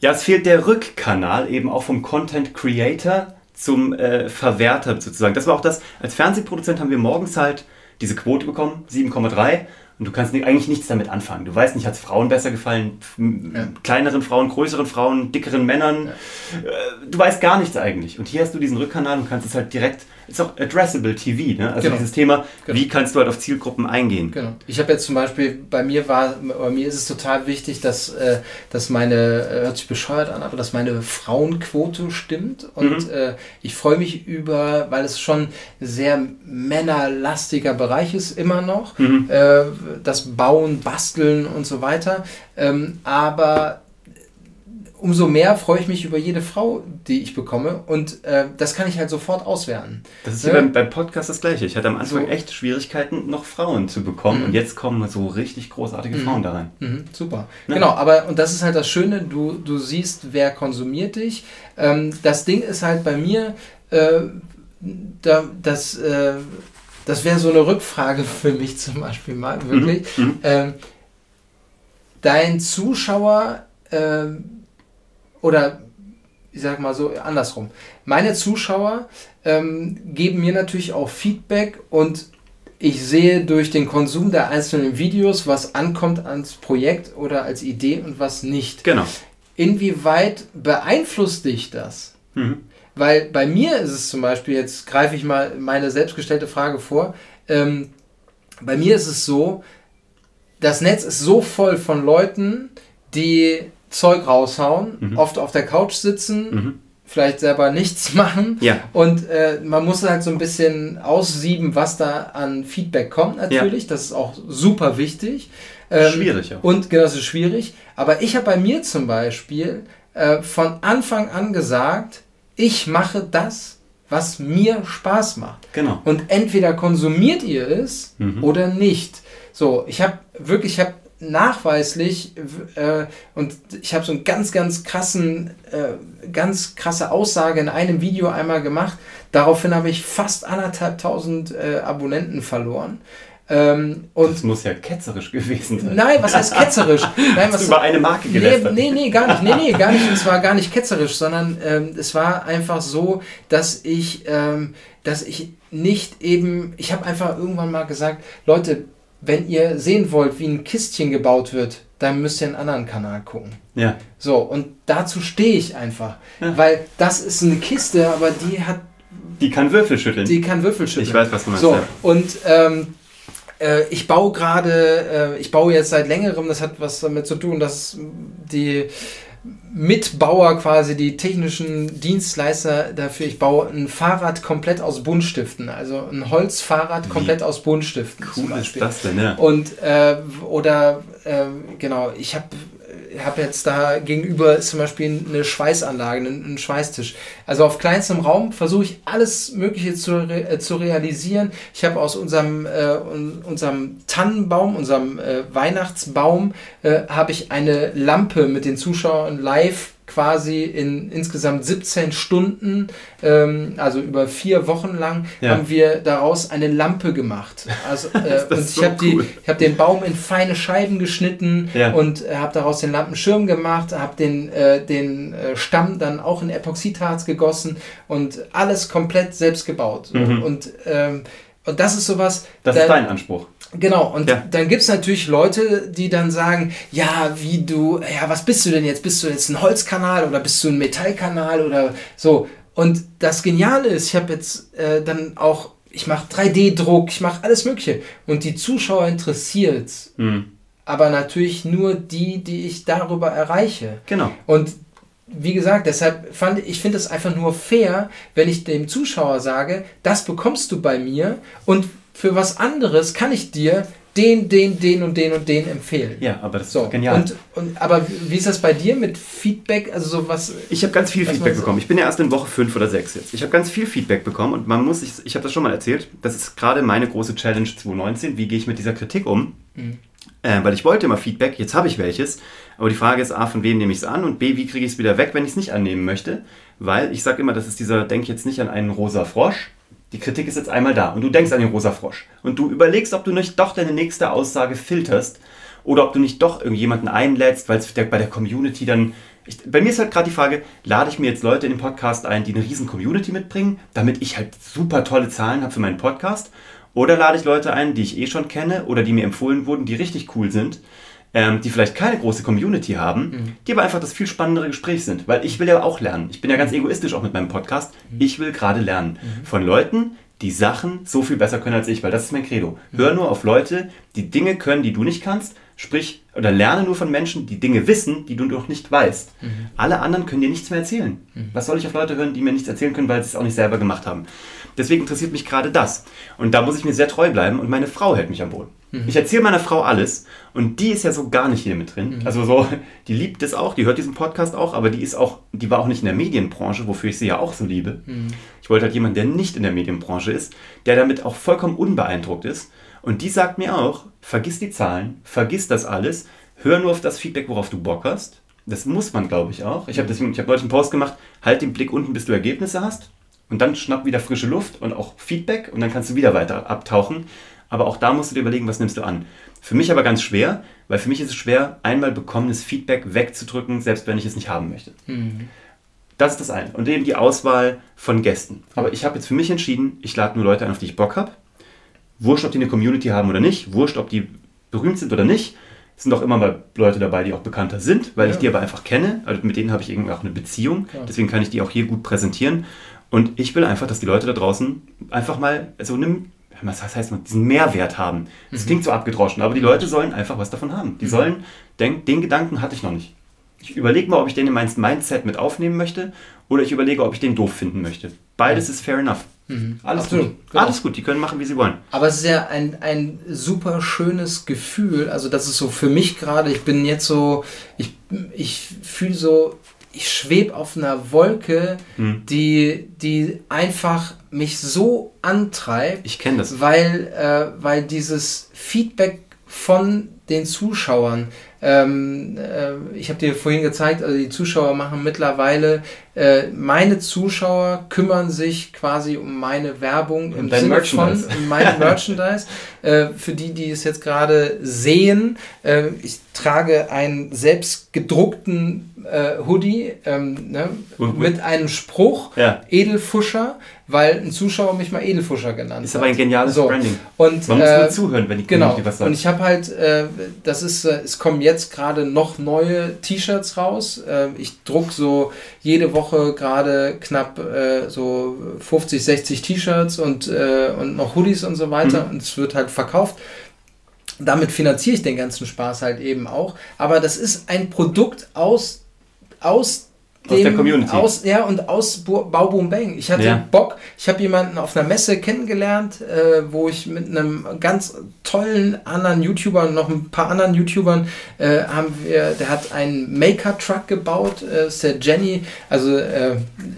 [SPEAKER 1] Ja, es fehlt der Rückkanal eben auch vom Content Creator zum äh, Verwerter sozusagen. Das war auch das, als Fernsehproduzent haben wir morgens halt diese Quote bekommen, 7,3. Und du kannst eigentlich nichts damit anfangen. Du weißt nicht, hat es Frauen besser gefallen, ja. kleineren Frauen, größeren Frauen, dickeren Männern. Ja. Äh, du weißt gar nichts eigentlich. Und hier hast du diesen Rückkanal und kannst es halt direkt ist auch Addressable TV, ne? Also genau. dieses Thema, genau. wie kannst du halt auf Zielgruppen eingehen?
[SPEAKER 2] Genau. Ich habe jetzt zum Beispiel, bei mir war, bei mir ist es total wichtig, dass, äh, dass meine, äh, hört sich bescheuert an, aber dass meine Frauenquote stimmt. Und mhm. äh, ich freue mich über, weil es schon sehr männerlastiger Bereich ist, immer noch. Mhm. Äh, das Bauen, Basteln und so weiter. Ähm, aber umso mehr freue ich mich über jede Frau, die ich bekomme. Und äh, das kann ich halt sofort auswerten.
[SPEAKER 1] Das ist ja beim, beim, Podcast das Gleiche. Ich hatte am Anfang so. echt Schwierigkeiten, noch Frauen zu bekommen. Mhm. Und jetzt kommen so richtig großartige mhm. Frauen da rein.
[SPEAKER 2] Mhm. Super. Ne? Genau, aber und das ist halt das Schöne, du, du siehst, wer konsumiert dich. Ähm, das Ding ist halt bei mir, äh, da, das, äh, das wäre so eine Rückfrage für mich zum Beispiel mal, wirklich. Mhm. Mhm. Ähm, dein Zuschauer ähm, oder ich sag mal so andersrum. Meine Zuschauer ähm, geben mir natürlich auch Feedback und ich sehe durch den Konsum der einzelnen Videos, was ankommt ans Projekt oder als Idee und was nicht.
[SPEAKER 1] Genau.
[SPEAKER 2] Inwieweit beeinflusst dich das? Mhm. Weil bei mir ist es zum Beispiel, jetzt greife ich mal meine selbstgestellte Frage vor, ähm, bei mir ist es so, das Netz ist so voll von Leuten, die Zeug raushauen, mhm. oft auf der Couch sitzen, mhm. vielleicht selber nichts machen.
[SPEAKER 1] Ja.
[SPEAKER 2] Und äh, man muss halt so ein bisschen aussieben, was da an Feedback kommt natürlich. Ja. Das ist auch super wichtig.
[SPEAKER 1] Ähm, schwierig ja.
[SPEAKER 2] Und genau, das ist schwierig. Aber ich habe bei mir zum Beispiel äh, von Anfang an gesagt, ich mache das, was mir Spaß macht.
[SPEAKER 1] Genau.
[SPEAKER 2] Und entweder konsumiert ihr es mhm. oder nicht. So, ich habe wirklich, ich habe nachweislich äh, und ich habe so einen ganz, ganz krassen, äh, ganz krasse Aussage in einem Video einmal gemacht. Daraufhin habe ich fast anderthalb tausend äh, Abonnenten verloren. Ähm, und
[SPEAKER 1] das muss ja ketzerisch gewesen sein.
[SPEAKER 2] Nein, was heißt ketzerisch? Nein,
[SPEAKER 1] was über eine Marke
[SPEAKER 2] gelästert. Nee, nee, nee, gar nicht. Nee, nee, gar nicht. Es war gar nicht ketzerisch, sondern ähm, es war einfach so, dass ich, ähm, dass ich nicht eben, ich habe einfach irgendwann mal gesagt, Leute, wenn ihr sehen wollt, wie ein Kistchen gebaut wird, dann müsst ihr einen anderen Kanal gucken.
[SPEAKER 1] Ja.
[SPEAKER 2] So, und dazu stehe ich einfach. Ja. Weil das ist eine Kiste, aber die hat.
[SPEAKER 1] Die kann Würfel schütteln.
[SPEAKER 2] Die kann Würfel schütteln.
[SPEAKER 1] Ich weiß, was du meinst.
[SPEAKER 2] So, ja. und ähm, äh, ich baue gerade, äh, ich baue jetzt seit längerem, das hat was damit zu tun, dass die Mitbauer quasi die technischen Dienstleister dafür. Ich baue ein Fahrrad komplett aus Buntstiften, also ein Holzfahrrad komplett Wie aus Buntstiften.
[SPEAKER 1] Cool ist das denn, ja.
[SPEAKER 2] Und äh, oder äh, genau, ich habe habe jetzt da gegenüber zum Beispiel eine Schweißanlage, einen, Schweißtisch. Also auf kleinstem Raum versuche ich alles Mögliche zu, äh, zu realisieren. Ich habe aus unserem, äh, unserem Tannenbaum, unserem äh, Weihnachtsbaum, äh, habe ich eine Lampe mit den Zuschauern live quasi in insgesamt 17 Stunden, ähm, also über vier Wochen lang, ja. haben wir daraus eine Lampe gemacht. Also, äh, und ich so habe cool. hab den Baum in feine Scheiben geschnitten ja. und äh, habe daraus den Lampenschirm gemacht, habe den, äh, den äh, Stamm dann auch in Epoxidharz gegossen und alles komplett selbst gebaut. Mhm. Und, ähm, und das ist sowas.
[SPEAKER 1] Das da, ist dein Anspruch.
[SPEAKER 2] Genau, und ja. dann gibt es natürlich Leute, die dann sagen, ja, wie du, ja, was bist du denn jetzt? Bist du jetzt ein Holzkanal oder bist du ein Metallkanal oder so? Und das Geniale ist, ich habe jetzt äh, dann auch, ich mache 3D-Druck, ich mache alles Mögliche. Und die Zuschauer interessiert mhm. Aber natürlich nur die, die ich darüber erreiche.
[SPEAKER 1] Genau.
[SPEAKER 2] Und wie gesagt, deshalb fand ich finde es einfach nur fair, wenn ich dem Zuschauer sage, das bekommst du bei mir und für was anderes kann ich dir den, den, den und den und den empfehlen.
[SPEAKER 1] Ja, aber das ist so, genial.
[SPEAKER 2] Und, und, aber wie ist das bei dir mit Feedback? Also so was.
[SPEAKER 1] Ich habe ganz viel Feedback bekommen. Ich bin ja erst in Woche 5 oder 6 jetzt. Ich habe ganz viel Feedback bekommen und man muss, ich, ich habe das schon mal erzählt, das ist gerade meine große Challenge 2019. Wie gehe ich mit dieser Kritik um? Mhm. Äh, weil ich wollte immer Feedback, jetzt habe ich welches. Aber die Frage ist A, von wem nehme ich es an und B, wie kriege ich es wieder weg, wenn ich es nicht annehmen möchte? Weil ich sage immer, das ist dieser, denk jetzt nicht an einen rosa Frosch, die Kritik ist jetzt einmal da und du denkst an den rosa Frosch und du überlegst, ob du nicht doch deine nächste Aussage filterst oder ob du nicht doch irgendjemanden einlädst, weil es bei der Community dann. Ich, bei mir ist halt gerade die Frage, lade ich mir jetzt Leute in den Podcast ein, die eine riesen Community mitbringen, damit ich halt super tolle Zahlen habe für meinen Podcast? Oder lade ich Leute ein, die ich eh schon kenne oder die mir empfohlen wurden, die richtig cool sind, ähm, die vielleicht keine große Community haben, mhm. die aber einfach das viel spannendere Gespräch sind. Weil ich will ja auch lernen. Ich bin ja ganz egoistisch auch mit meinem Podcast. Mhm. Ich will gerade lernen mhm. von Leuten, die Sachen so viel besser können als ich, weil das ist mein Credo. Mhm. Hör nur auf Leute, die Dinge können, die du nicht kannst Sprich, oder lerne nur von Menschen, die Dinge wissen, die du noch nicht weißt. Mhm. Alle anderen können dir nichts mehr erzählen. Mhm. Was soll ich auf Leute hören, die mir nichts erzählen können, weil sie es auch nicht selber gemacht haben? Deswegen interessiert mich gerade das. Und da muss ich mir sehr treu bleiben und meine Frau hält mich am Boden. Mhm. Ich erzähle meiner Frau alles und die ist ja so gar nicht hier mit drin. Mhm. Also so, die liebt es auch, die hört diesen Podcast auch, aber die ist auch, die war auch nicht in der Medienbranche, wofür ich sie ja auch so liebe. Mhm. Ich wollte halt jemanden, der nicht in der Medienbranche ist, der damit auch vollkommen unbeeindruckt ist und die sagt mir auch, vergiss die Zahlen, vergiss das alles, hör nur auf das Feedback, worauf du Bock hast. Das muss man, glaube ich, auch. Ich habe deswegen, ich habe neulich einen Post gemacht, halt den Blick unten, bis du Ergebnisse hast. Und dann schnapp wieder frische Luft und auch Feedback und dann kannst du wieder weiter abtauchen. Aber auch da musst du dir überlegen, was nimmst du an. Für mich aber ganz schwer, weil für mich ist es schwer, einmal bekommenes Feedback wegzudrücken, selbst wenn ich es nicht haben möchte. Mhm. Das ist das eine. Und eben die Auswahl von Gästen. Aber ich habe jetzt für mich entschieden, ich lade nur Leute ein, auf die ich Bock habe. Wurscht, ob die eine Community haben oder nicht, wurscht, ob die berühmt sind oder nicht. Es sind auch immer mal Leute dabei, die auch bekannter sind, weil ja. ich die aber einfach kenne. Also mit denen habe ich irgendwie auch eine Beziehung. Ja. Deswegen kann ich die auch hier gut präsentieren. Und ich will einfach, dass die Leute da draußen einfach mal so einen, was heißt man, diesen Mehrwert haben. Das mhm. klingt so abgedroschen, aber die Leute sollen einfach was davon haben. Die mhm. sollen, den, den Gedanken hatte ich noch nicht. Ich überlege mal, ob ich den in mein Mindset mit aufnehmen möchte oder ich überlege, ob ich den doof finden möchte. Beides ist fair enough. Mhm. Alles Absolut, gut. Genau. Alles gut, die können machen, wie sie wollen.
[SPEAKER 2] Aber es ist ja ein, ein super schönes Gefühl. Also, das ist so für mich gerade, ich bin jetzt so, ich, ich fühle so, ich schwebe auf einer Wolke, mhm. die, die einfach mich so antreibt.
[SPEAKER 1] Ich kenne das.
[SPEAKER 2] Weil, äh, weil dieses Feedback von den Zuschauern, ähm, äh, ich habe dir vorhin gezeigt, also die Zuschauer machen mittlerweile, meine Zuschauer kümmern sich quasi um meine Werbung im Sinne von um mein Merchandise. äh, für die, die es jetzt gerade sehen, äh, ich trage einen selbst gedruckten äh, Hoodie ähm, ne, mit einem Spruch, ja. Edelfuscher, weil ein Zuschauer mich mal Edelfuscher genannt
[SPEAKER 1] Ist hat. aber ein geniales
[SPEAKER 2] so.
[SPEAKER 1] Branding.
[SPEAKER 2] Und,
[SPEAKER 1] Man muss äh, nur zuhören, wenn die
[SPEAKER 2] genau. was sagt. Und ich habe halt, äh, das ist, äh, es kommen jetzt gerade noch neue T-Shirts raus. Äh, ich druck so jede Woche gerade knapp äh, so 50, 60 T-Shirts und, äh, und noch Hoodies und so weiter. Mhm. Und es wird halt verkauft damit finanziere ich den ganzen Spaß halt eben auch. Aber das ist ein Produkt aus, aus
[SPEAKER 1] aus der Community.
[SPEAKER 2] Aus, ja, und aus Bauboom Bang. Ich hatte ja. Bock, ich habe jemanden auf einer Messe kennengelernt, äh, wo ich mit einem ganz tollen anderen YouTuber und noch ein paar anderen YouTubern äh, haben wir, der hat einen Maker-Truck gebaut, äh, ist der Jenny, also äh,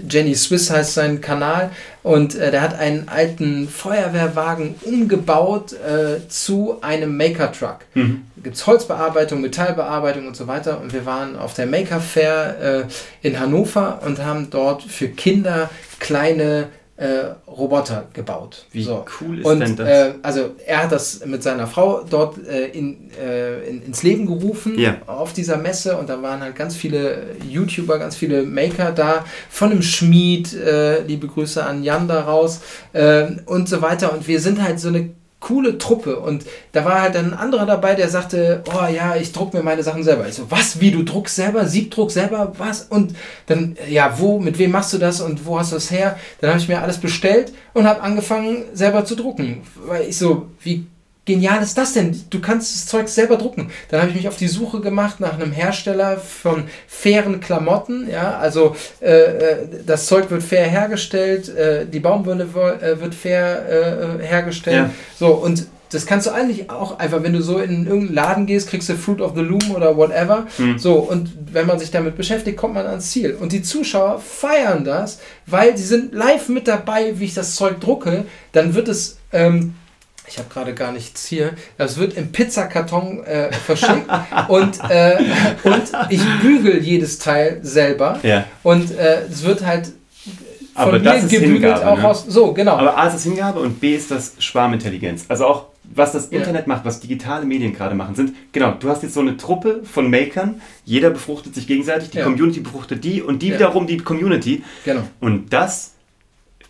[SPEAKER 2] Jenny Swiss heißt sein Kanal und äh, der hat einen alten Feuerwehrwagen umgebaut äh, zu einem Maker-Truck. Mhm. Gibt es Holzbearbeitung, Metallbearbeitung und so weiter. Und wir waren auf der Maker Fair äh, in Hannover und haben dort für Kinder kleine äh, Roboter gebaut.
[SPEAKER 1] Wie so. cool ist
[SPEAKER 2] und,
[SPEAKER 1] denn das?
[SPEAKER 2] Äh, also er hat das mit seiner Frau dort äh, in, äh, in, ins Leben gerufen yeah. auf dieser Messe und da waren halt ganz viele YouTuber, ganz viele Maker da, von dem Schmied, äh, liebe Grüße an Jan daraus äh, und so weiter und wir sind halt so eine coole Truppe. Und da war halt ein anderer dabei, der sagte, oh ja, ich druck mir meine Sachen selber. Ich so, was, wie, du druckst selber? Siebdruck selber? Was? Und dann, ja, wo, mit wem machst du das und wo hast du das her? Dann habe ich mir alles bestellt und habe angefangen, selber zu drucken. Weil ich so, wie genial ist das denn? Du kannst das Zeug selber drucken. Dann habe ich mich auf die Suche gemacht nach einem Hersteller von fairen Klamotten. Ja, also äh, äh das Zeug wird fair hergestellt, äh, die Baumwolle äh, wird fair äh, hergestellt. Ja. So und das kannst du eigentlich auch einfach, wenn du so in irgendeinen Laden gehst, kriegst du Fruit of the Loom oder whatever. Mhm. So, und wenn man sich damit beschäftigt, kommt man ans Ziel. Und die Zuschauer feiern das, weil sie sind live mit dabei, wie ich das Zeug drucke. Dann wird es ähm, ich habe gerade gar nichts hier. Das wird im Pizzakarton äh, verschickt und, äh, und ich bügel jedes Teil selber. Ja. Und äh, es wird halt
[SPEAKER 1] von Aber mir gebügelt Hingabe,
[SPEAKER 2] auch ne? aus. So, genau.
[SPEAKER 1] Aber A ist das Hingabe und B ist das Schwarmintelligenz. Also auch was das Internet ja. macht, was digitale Medien gerade machen, sind, genau, du hast jetzt so eine Truppe von Makern, jeder befruchtet sich gegenseitig, die ja. Community befruchtet die und die ja. wiederum die Community. Genau. Und das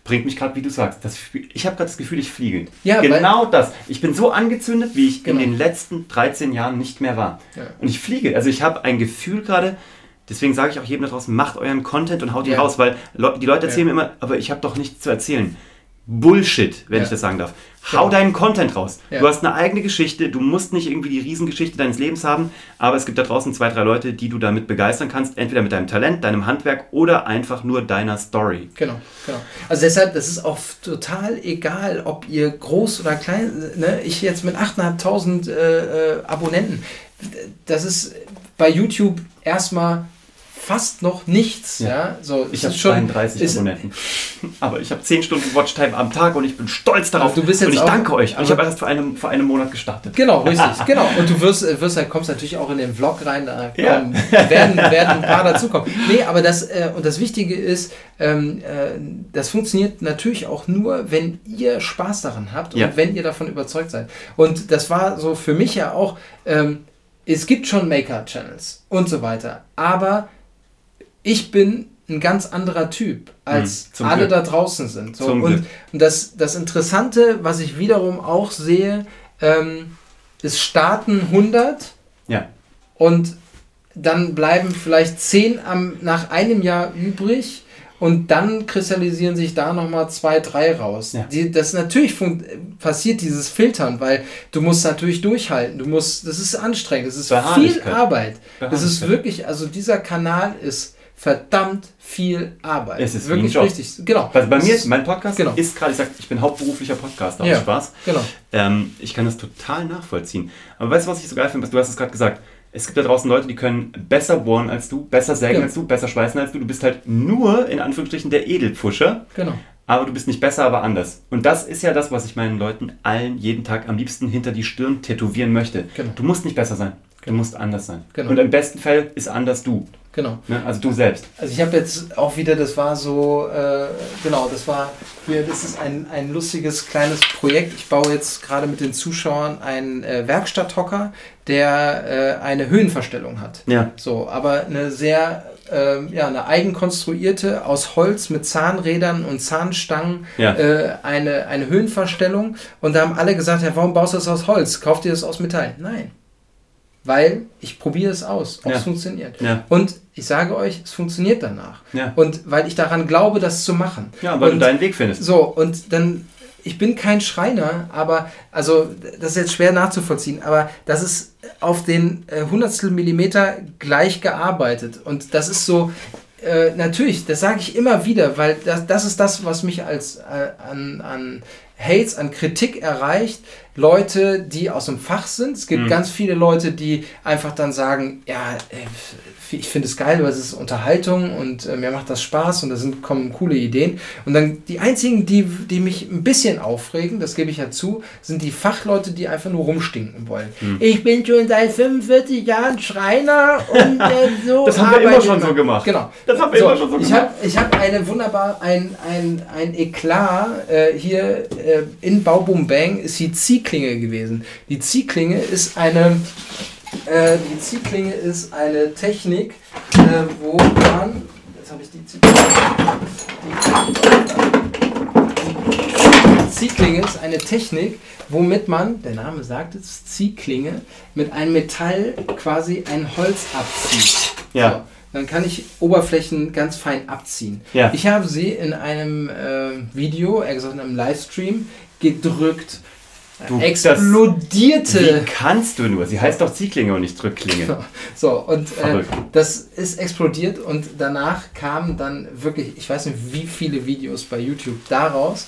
[SPEAKER 1] bringt mich gerade, wie du sagst, das, ich habe gerade das Gefühl, ich fliege.
[SPEAKER 2] Ja,
[SPEAKER 1] genau das. Ich bin so angezündet, wie ich
[SPEAKER 2] Genau.
[SPEAKER 1] in den letzten 13 Jahren nicht mehr war.
[SPEAKER 2] Ja.
[SPEAKER 1] Und ich fliege. Also ich habe ein Gefühl gerade, deswegen sage ich auch jedem da draußen, macht euren Content und haut ihn
[SPEAKER 2] Ja.
[SPEAKER 1] raus, weil die Leute erzählen mir immer, aber ich habe doch nichts zu erzählen. Bullshit, wenn ich das sagen darf. Hau
[SPEAKER 2] Genau.
[SPEAKER 1] deinen Content raus.
[SPEAKER 2] Ja.
[SPEAKER 1] Du hast eine eigene Geschichte, du musst nicht irgendwie die Riesengeschichte deines Lebens haben, aber es gibt da draußen zwei, drei Leute, die du damit begeistern kannst, entweder mit deinem Talent, deinem Handwerk oder einfach nur deiner Story.
[SPEAKER 2] Genau, genau. Also deshalb, das ist auch total egal, ob ihr groß oder klein, ne? ich jetzt mit 8.500 äh, äh, Abonnenten, das ist bei YouTube erstmal fast noch nichts. Ja.
[SPEAKER 1] Ja.
[SPEAKER 2] So,
[SPEAKER 1] Ich habe
[SPEAKER 2] schon-
[SPEAKER 1] 32
[SPEAKER 2] ist-
[SPEAKER 1] Abonnenten. Aber ich habe 10 Stunden Watchtime am Tag und ich bin stolz darauf.
[SPEAKER 2] Aber du bist jetzt
[SPEAKER 1] und ich
[SPEAKER 2] auch-
[SPEAKER 1] danke euch. Und ich habe erst vor einem, vor einem Monat gestartet.
[SPEAKER 2] Genau, richtig, genau. Und du wirst, äh, wirst halt, kommst natürlich auch in den Vlog rein, da
[SPEAKER 1] Ja.
[SPEAKER 2] werden, werden ein paar dazukommen. Nee, aber das, äh, und das Wichtige ist, ähm, äh, das funktioniert natürlich auch nur, wenn ihr Spaß daran habt und
[SPEAKER 1] Ja.
[SPEAKER 2] wenn ihr davon überzeugt seid. Und das war so für mich ja auch, ähm, es gibt schon Maker-Channels und so weiter, aber ich bin ein ganz anderer Typ, als
[SPEAKER 1] Hm,
[SPEAKER 2] alle
[SPEAKER 1] Glück.
[SPEAKER 2] da draußen sind. So, und und das, das Interessante, was ich wiederum auch sehe, ähm, es starten 100
[SPEAKER 1] Ja.
[SPEAKER 2] und dann bleiben vielleicht 10 am, nach einem Jahr übrig und dann kristallisieren sich da nochmal zwei, drei raus.
[SPEAKER 1] Ja.
[SPEAKER 2] Die, das natürlich passiert dieses Filtern, weil du musst natürlich durchhalten. Du musst, das ist anstrengend, das ist viel. Arbeit. Das ist wirklich, also dieser Kanal ist verdammt viel Arbeit.
[SPEAKER 1] Es ist
[SPEAKER 2] wirklich richtig. Genau.
[SPEAKER 1] Also bei
[SPEAKER 2] Es
[SPEAKER 1] mir,
[SPEAKER 2] ist-
[SPEAKER 1] mein Podcast
[SPEAKER 2] Genau.
[SPEAKER 1] ist gerade, ich sag, ich bin hauptberuflicher Podcaster,
[SPEAKER 2] Ja.
[SPEAKER 1] Spaß.
[SPEAKER 2] Genau.
[SPEAKER 1] Ähm, ich kann das total nachvollziehen. Aber weißt du, was ich so geil finde? Du hast es gerade gesagt. Es gibt da draußen Leute, die können besser bohren als du, besser sägen
[SPEAKER 2] Ja.
[SPEAKER 1] als du, besser schweißen als du. Du bist halt nur, in Anführungsstrichen, der Edelpfuscher.
[SPEAKER 2] Genau.
[SPEAKER 1] Aber du bist nicht besser, aber anders. Und das ist ja das, was ich meinen Leuten allen jeden Tag am liebsten hinter die Stirn tätowieren möchte.
[SPEAKER 2] Genau.
[SPEAKER 1] Du musst nicht besser sein. Du musst anders sein.
[SPEAKER 2] Genau.
[SPEAKER 1] Und im besten Fall ist anders du.
[SPEAKER 2] Genau.
[SPEAKER 1] Ne? Also du selbst.
[SPEAKER 2] Also ich habe jetzt auch wieder, das war so, äh, genau, das war hier, das ist ein, ein lustiges kleines Projekt. Ich baue jetzt gerade mit den Zuschauern einen äh, Werkstatthocker, der äh, eine Höhenverstellung hat.
[SPEAKER 1] Ja.
[SPEAKER 2] So, aber eine sehr, ähm, ja, eine eigenkonstruierte aus Holz mit Zahnrädern und Zahnstangen
[SPEAKER 1] Ja.
[SPEAKER 2] äh, eine, eine Höhenverstellung. Und da haben alle gesagt, ja, warum baust du das aus Holz? Kauft ihr das aus Metall? Nein. Weil ich probiere es aus, ob
[SPEAKER 1] Ja.
[SPEAKER 2] es funktioniert.
[SPEAKER 1] Ja.
[SPEAKER 2] Und ich sage euch, es funktioniert danach.
[SPEAKER 1] Ja.
[SPEAKER 2] Und weil ich daran glaube, das zu machen.
[SPEAKER 1] Ja, weil
[SPEAKER 2] und
[SPEAKER 1] du deinen Weg findest.
[SPEAKER 2] so, und dann, ich bin kein Schreiner, aber, also, das ist jetzt schwer nachzuvollziehen, aber das ist auf den äh, Hundertstel Millimeter gleich gearbeitet. Und das ist so, äh, natürlich, das sage ich immer wieder, weil das, das ist das, was mich als äh, an, an Hates, an Kritik erreicht. Leute, die aus dem Fach sind. Es gibt
[SPEAKER 1] Mhm.
[SPEAKER 2] ganz viele Leute, die einfach dann sagen, ja, äh, ich finde es geil, weil es ist Unterhaltung und äh, mir macht das Spaß und da sind, kommen coole Ideen. Und dann die einzigen, die, die mich ein bisschen aufregen, das gebe ich ja zu, sind die Fachleute, die einfach nur rumstinken wollen.
[SPEAKER 1] Hm.
[SPEAKER 2] Ich bin schon seit 45 Jahren Schreiner und äh, so.
[SPEAKER 1] Das haben wir immer schon so gemacht.
[SPEAKER 2] Genau.
[SPEAKER 1] Das haben wir immer schon so gemacht.
[SPEAKER 2] Hab, ich habe eine wunderbar, ein, ein, ein Eklat äh, hier äh, in Baubum Bang ist die Ziehklinge gewesen. Die Ziehklinge ist eine, äh, die Ziehklinge ist eine Technik, äh, wo man, jetzt habe ich die Ziehklinge. Die Ziehklinge ist eine Technik, womit man, der Name sagt es, Ziehklinge, mit einem Metall quasi ein Holz abzieht.
[SPEAKER 1] Ja.
[SPEAKER 2] So, dann kann ich Oberflächen ganz fein abziehen.
[SPEAKER 1] Ja.
[SPEAKER 2] Ich habe sie in einem äh, Video, eher gesagt in einem Livestream, gedrückt.
[SPEAKER 1] Du, das-
[SPEAKER 2] explodierte.
[SPEAKER 1] Wie kannst du nur? Sie heißt doch Ziehklinge und nicht Drückklinge.
[SPEAKER 2] So, und äh, das ist explodiert und danach kamen dann wirklich, ich weiß nicht wie viele Videos bei YouTube daraus.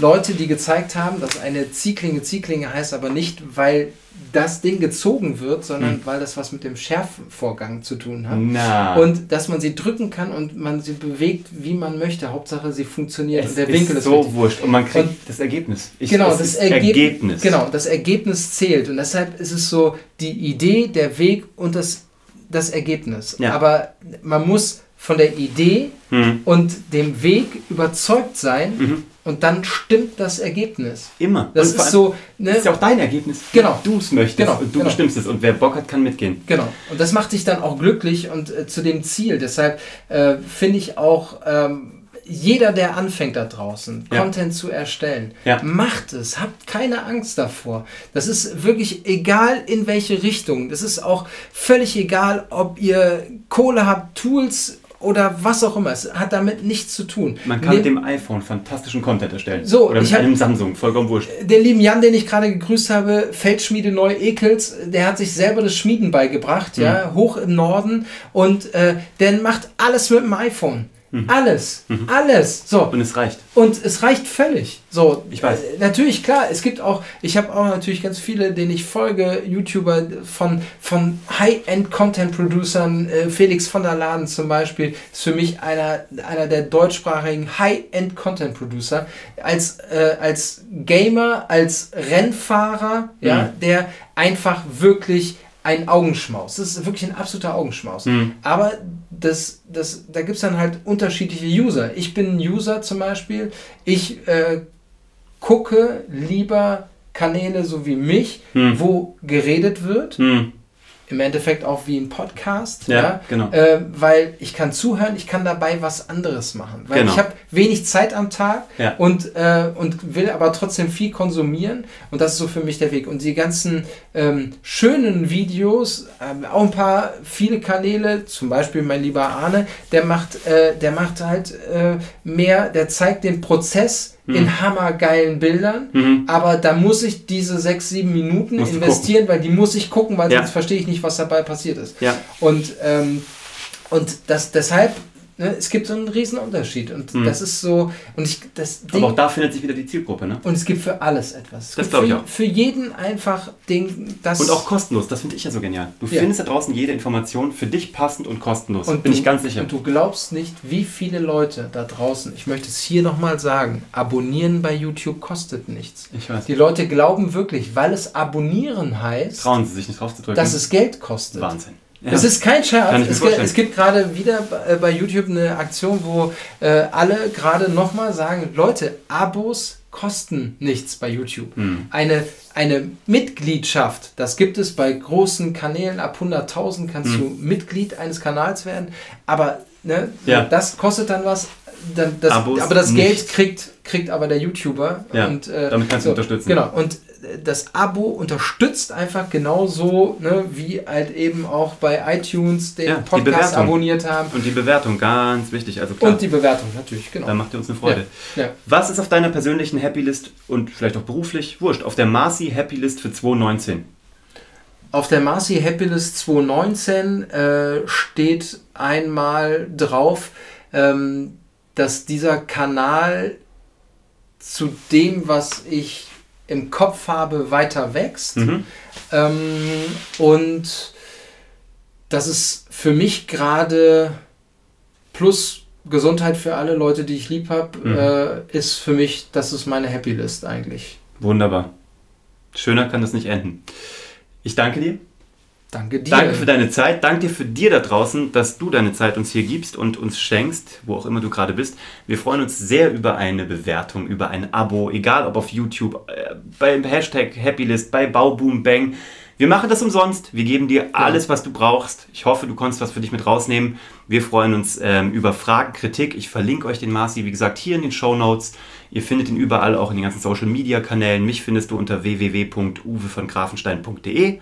[SPEAKER 2] Leute, die gezeigt haben, dass eine Ziehklinge Ziehklinge heißt, aber nicht, weil das Ding gezogen wird, sondern
[SPEAKER 1] Hm.
[SPEAKER 2] weil das was mit dem Schärfvorgang zu tun hat.
[SPEAKER 1] Na.
[SPEAKER 2] Und dass man sie drücken kann und man sie bewegt, wie man möchte. Hauptsache, sie funktioniert
[SPEAKER 1] es
[SPEAKER 2] und der
[SPEAKER 1] ist
[SPEAKER 2] Winkel ist
[SPEAKER 1] so
[SPEAKER 2] richtig.
[SPEAKER 1] wurscht. Und man kriegt
[SPEAKER 2] Und-
[SPEAKER 1] das Ergebnis. Ich,
[SPEAKER 2] Genau, das Ergeb
[SPEAKER 1] Ergebnis.
[SPEAKER 2] Genau, das Ergebnis zählt. Und deshalb ist es so die Idee, der Weg und das, das Ergebnis.
[SPEAKER 1] Ja.
[SPEAKER 2] Aber man muss von der Idee
[SPEAKER 1] Hm.
[SPEAKER 2] und dem Weg überzeugt sein
[SPEAKER 1] Mhm.
[SPEAKER 2] Und dann stimmt das Ergebnis.
[SPEAKER 1] Immer.
[SPEAKER 2] Das ist so, ne?
[SPEAKER 1] Ist ja auch dein Ergebnis.
[SPEAKER 2] Genau.
[SPEAKER 1] Du es möchtest
[SPEAKER 2] Genau,
[SPEAKER 1] und du
[SPEAKER 2] genau.
[SPEAKER 1] bestimmst es. Und wer Bock hat, kann mitgehen.
[SPEAKER 2] Genau. Und das macht dich dann auch glücklich und äh, zu dem Ziel. Deshalb äh, finde ich auch, ähm, jeder, der anfängt da draußen,
[SPEAKER 1] Ja.
[SPEAKER 2] Content zu erstellen,
[SPEAKER 1] Ja.
[SPEAKER 2] macht es. Habt keine Angst davor. Das ist wirklich egal in welche Richtung. Das ist auch völlig egal, ob ihr Kohle habt, Tools oder was auch immer. Es hat damit nichts zu tun.
[SPEAKER 1] Man kann
[SPEAKER 2] Ne-
[SPEAKER 1] mit dem iPhone fantastischen Content erstellen.
[SPEAKER 2] So,
[SPEAKER 1] Oder mit einem Samsung, vollkommen wurscht.
[SPEAKER 2] den lieben Jan, den ich gerade gegrüßt habe, Feldschmiede Neu Ekels, der hat sich selber das Schmieden beigebracht,
[SPEAKER 1] Mhm.
[SPEAKER 2] ja, hoch im Norden und äh, der macht alles mit dem iPhone. Alles, alles. So.
[SPEAKER 1] Mhm. Und es reicht.
[SPEAKER 2] Und es reicht völlig. So,
[SPEAKER 1] Ich weiß.
[SPEAKER 2] Äh, natürlich, klar, es gibt auch, ich habe auch natürlich ganz viele, denen ich folge, YouTuber von, von High-End-Content-Producern, äh, Felix von der Laden zum Beispiel, ist für mich einer, einer der deutschsprachigen High-End-Content-Producer. Als, äh, als Gamer, als Rennfahrer, ja, der einfach wirklich ein Augenschmaus. Das ist wirklich ein absoluter Augenschmaus.
[SPEAKER 1] Mhm.
[SPEAKER 2] Aber das, das, da gibt es dann halt unterschiedliche User. Ich bin ein User zum Beispiel. Ich äh, gucke lieber Kanäle so wie mich,
[SPEAKER 1] Hm.
[SPEAKER 2] wo geredet wird.
[SPEAKER 1] Hm.
[SPEAKER 2] Im Endeffekt auch wie ein Podcast.
[SPEAKER 1] Ja, genau.
[SPEAKER 2] Äh, weil ich kann zuhören, ich kann dabei was anderes machen. Weil
[SPEAKER 1] Genau.
[SPEAKER 2] ich habe wenig Zeit am Tag
[SPEAKER 1] Ja.
[SPEAKER 2] und, äh, und will aber trotzdem viel konsumieren. Und das ist so für mich der Weg. Und die ganzen ähm, schönen Videos, ähm, auch ein paar, viele Kanäle, zum Beispiel mein lieber Arne, der macht, äh, der macht halt äh, mehr, der zeigt den Prozess in hammergeilen Bildern.
[SPEAKER 1] Mhm.
[SPEAKER 2] Aber da muss ich diese sechs, sieben Minuten
[SPEAKER 1] Musst
[SPEAKER 2] investieren, weil die muss ich gucken, weil
[SPEAKER 1] Ja.
[SPEAKER 2] sonst verstehe ich nicht, was dabei passiert ist.
[SPEAKER 1] Ja.
[SPEAKER 2] Und, ähm, und das, deshalb, ne, es gibt so einen riesen Unterschied. Und
[SPEAKER 1] Mhm.
[SPEAKER 2] das ist so, und ich, das Ding,
[SPEAKER 1] Aber auch da findet sich wieder die Zielgruppe, ne?
[SPEAKER 2] und es gibt für alles etwas. Es
[SPEAKER 1] Das
[SPEAKER 2] gibt
[SPEAKER 1] glaub ich
[SPEAKER 2] für,
[SPEAKER 1] auch.
[SPEAKER 2] für jeden einfach Ding, das.
[SPEAKER 1] Und auch kostenlos, das finde ich ja so genial. Du
[SPEAKER 2] Ja.
[SPEAKER 1] findest da draußen jede Information für dich passend und kostenlos.
[SPEAKER 2] und
[SPEAKER 1] Bin
[SPEAKER 2] du,
[SPEAKER 1] ich ganz sicher.
[SPEAKER 2] Und du glaubst nicht, wie viele Leute da draußen, ich möchte es hier nochmal sagen, abonnieren bei YouTube kostet nichts.
[SPEAKER 1] Ich weiß.
[SPEAKER 2] Die Leute glauben wirklich, weil es abonnieren heißt,
[SPEAKER 1] Trauen sie sich nicht drauf zu drücken.
[SPEAKER 2] dass es Geld kostet.
[SPEAKER 1] Wahnsinn. Ja.
[SPEAKER 2] Es ist kein Scherz. Es, es gibt gerade wieder bei- äh, bei YouTube eine Aktion, wo äh, alle gerade nochmal sagen, Leute, Abos kosten nichts bei YouTube.
[SPEAKER 1] Hm.
[SPEAKER 2] Eine, eine Mitgliedschaft, das gibt es bei großen Kanälen, ab 100.000 kannst
[SPEAKER 1] Hm.
[SPEAKER 2] du Mitglied eines Kanals werden, aber ne,
[SPEAKER 1] Ja.
[SPEAKER 2] das kostet dann was. Dann, das, aber das Geld
[SPEAKER 1] nicht.
[SPEAKER 2] kriegt, kriegt aber der YouTuber.
[SPEAKER 1] Ja,
[SPEAKER 2] und, äh,
[SPEAKER 1] damit kannst du unterstützen.
[SPEAKER 2] Genau, und das Abo unterstützt einfach genauso, ne, wie halt eben auch bei iTunes den
[SPEAKER 1] Ja,
[SPEAKER 2] Podcast abonniert haben.
[SPEAKER 1] Und die Bewertung, ganz wichtig. Also klar,
[SPEAKER 2] Und die Bewertung natürlich, genau.
[SPEAKER 1] da macht ihr uns eine Freude.
[SPEAKER 2] Ja, ja.
[SPEAKER 1] Was ist auf deiner persönlichen Happy List und vielleicht auch beruflich, wurscht, auf der Marcy Happy List für 2019?
[SPEAKER 2] Auf der Marcy Happylist 2019 äh, steht einmal drauf, ähm, dass dieser Kanal zu dem, was ich im Kopf habe, weiter wächst.
[SPEAKER 1] Mhm.
[SPEAKER 2] Ähm, und das ist für mich gerade plus Gesundheit für alle Leute, die ich lieb habe,
[SPEAKER 1] Mhm.
[SPEAKER 2] äh, ist für mich, das ist meine Happy List eigentlich.
[SPEAKER 1] Wunderbar. Schöner kann das nicht enden. Ich danke dir.
[SPEAKER 2] Danke dir.
[SPEAKER 1] Danke für deine Zeit. Danke dir für dir da draußen, dass du deine Zeit uns hier gibst und uns schenkst, wo auch immer du gerade bist. Wir freuen uns sehr über eine Bewertung, über ein Abo, egal ob auf YouTube, äh, beim Hashtag Happylist, bei Bauboom Bang. Wir machen das umsonst. Wir geben dir alles, was du brauchst. Ich hoffe, du konntest was für dich mit rausnehmen. Wir freuen uns ähm, über Fragen, Kritik. Ich verlinke euch den Marci, wie gesagt, hier in den Show Notes. Ihr findet ihn überall, auch in den ganzen Social Media Kanälen. Mich findest du unter www.uwevongrafenstein.de.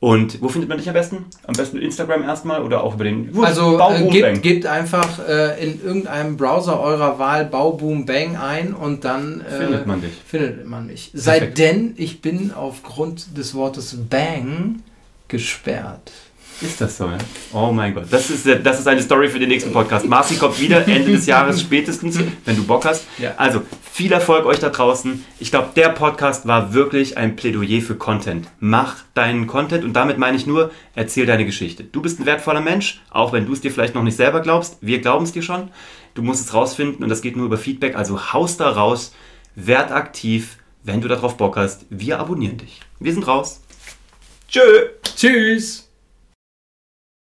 [SPEAKER 1] Und wo findet man dich am besten? Am besten Instagram erstmal oder auch über den
[SPEAKER 2] Also äh, gebt, gebt einfach äh, in irgendeinem Browser eurer Wahl Bauboom Bang ein und dann äh,
[SPEAKER 1] Findet man dich.
[SPEAKER 2] findet man mich.
[SPEAKER 1] Perfekt.
[SPEAKER 2] Sei denn, ich bin aufgrund des Wortes Bang gesperrt.
[SPEAKER 1] Ist das so, ja? Oh mein Gott. Das ist, äh, das ist eine Story für den nächsten Podcast. Marci kommt wieder Ende des Jahres spätestens, wenn du Bock hast.
[SPEAKER 2] Ja.
[SPEAKER 1] Also, viel Erfolg euch da draußen. Ich glaube, der Podcast war wirklich ein Plädoyer für Content. Mach deinen Content und damit meine ich nur, erzähl deine Geschichte. Du bist ein wertvoller Mensch, auch wenn du es dir vielleicht noch nicht selber glaubst. Wir glauben es dir schon. Du musst es rausfinden und das geht nur über Feedback. Also haust da raus, werd aktiv, wenn du darauf Bock hast. Wir abonnieren dich. Wir sind raus. Tschö.
[SPEAKER 2] Tschüss!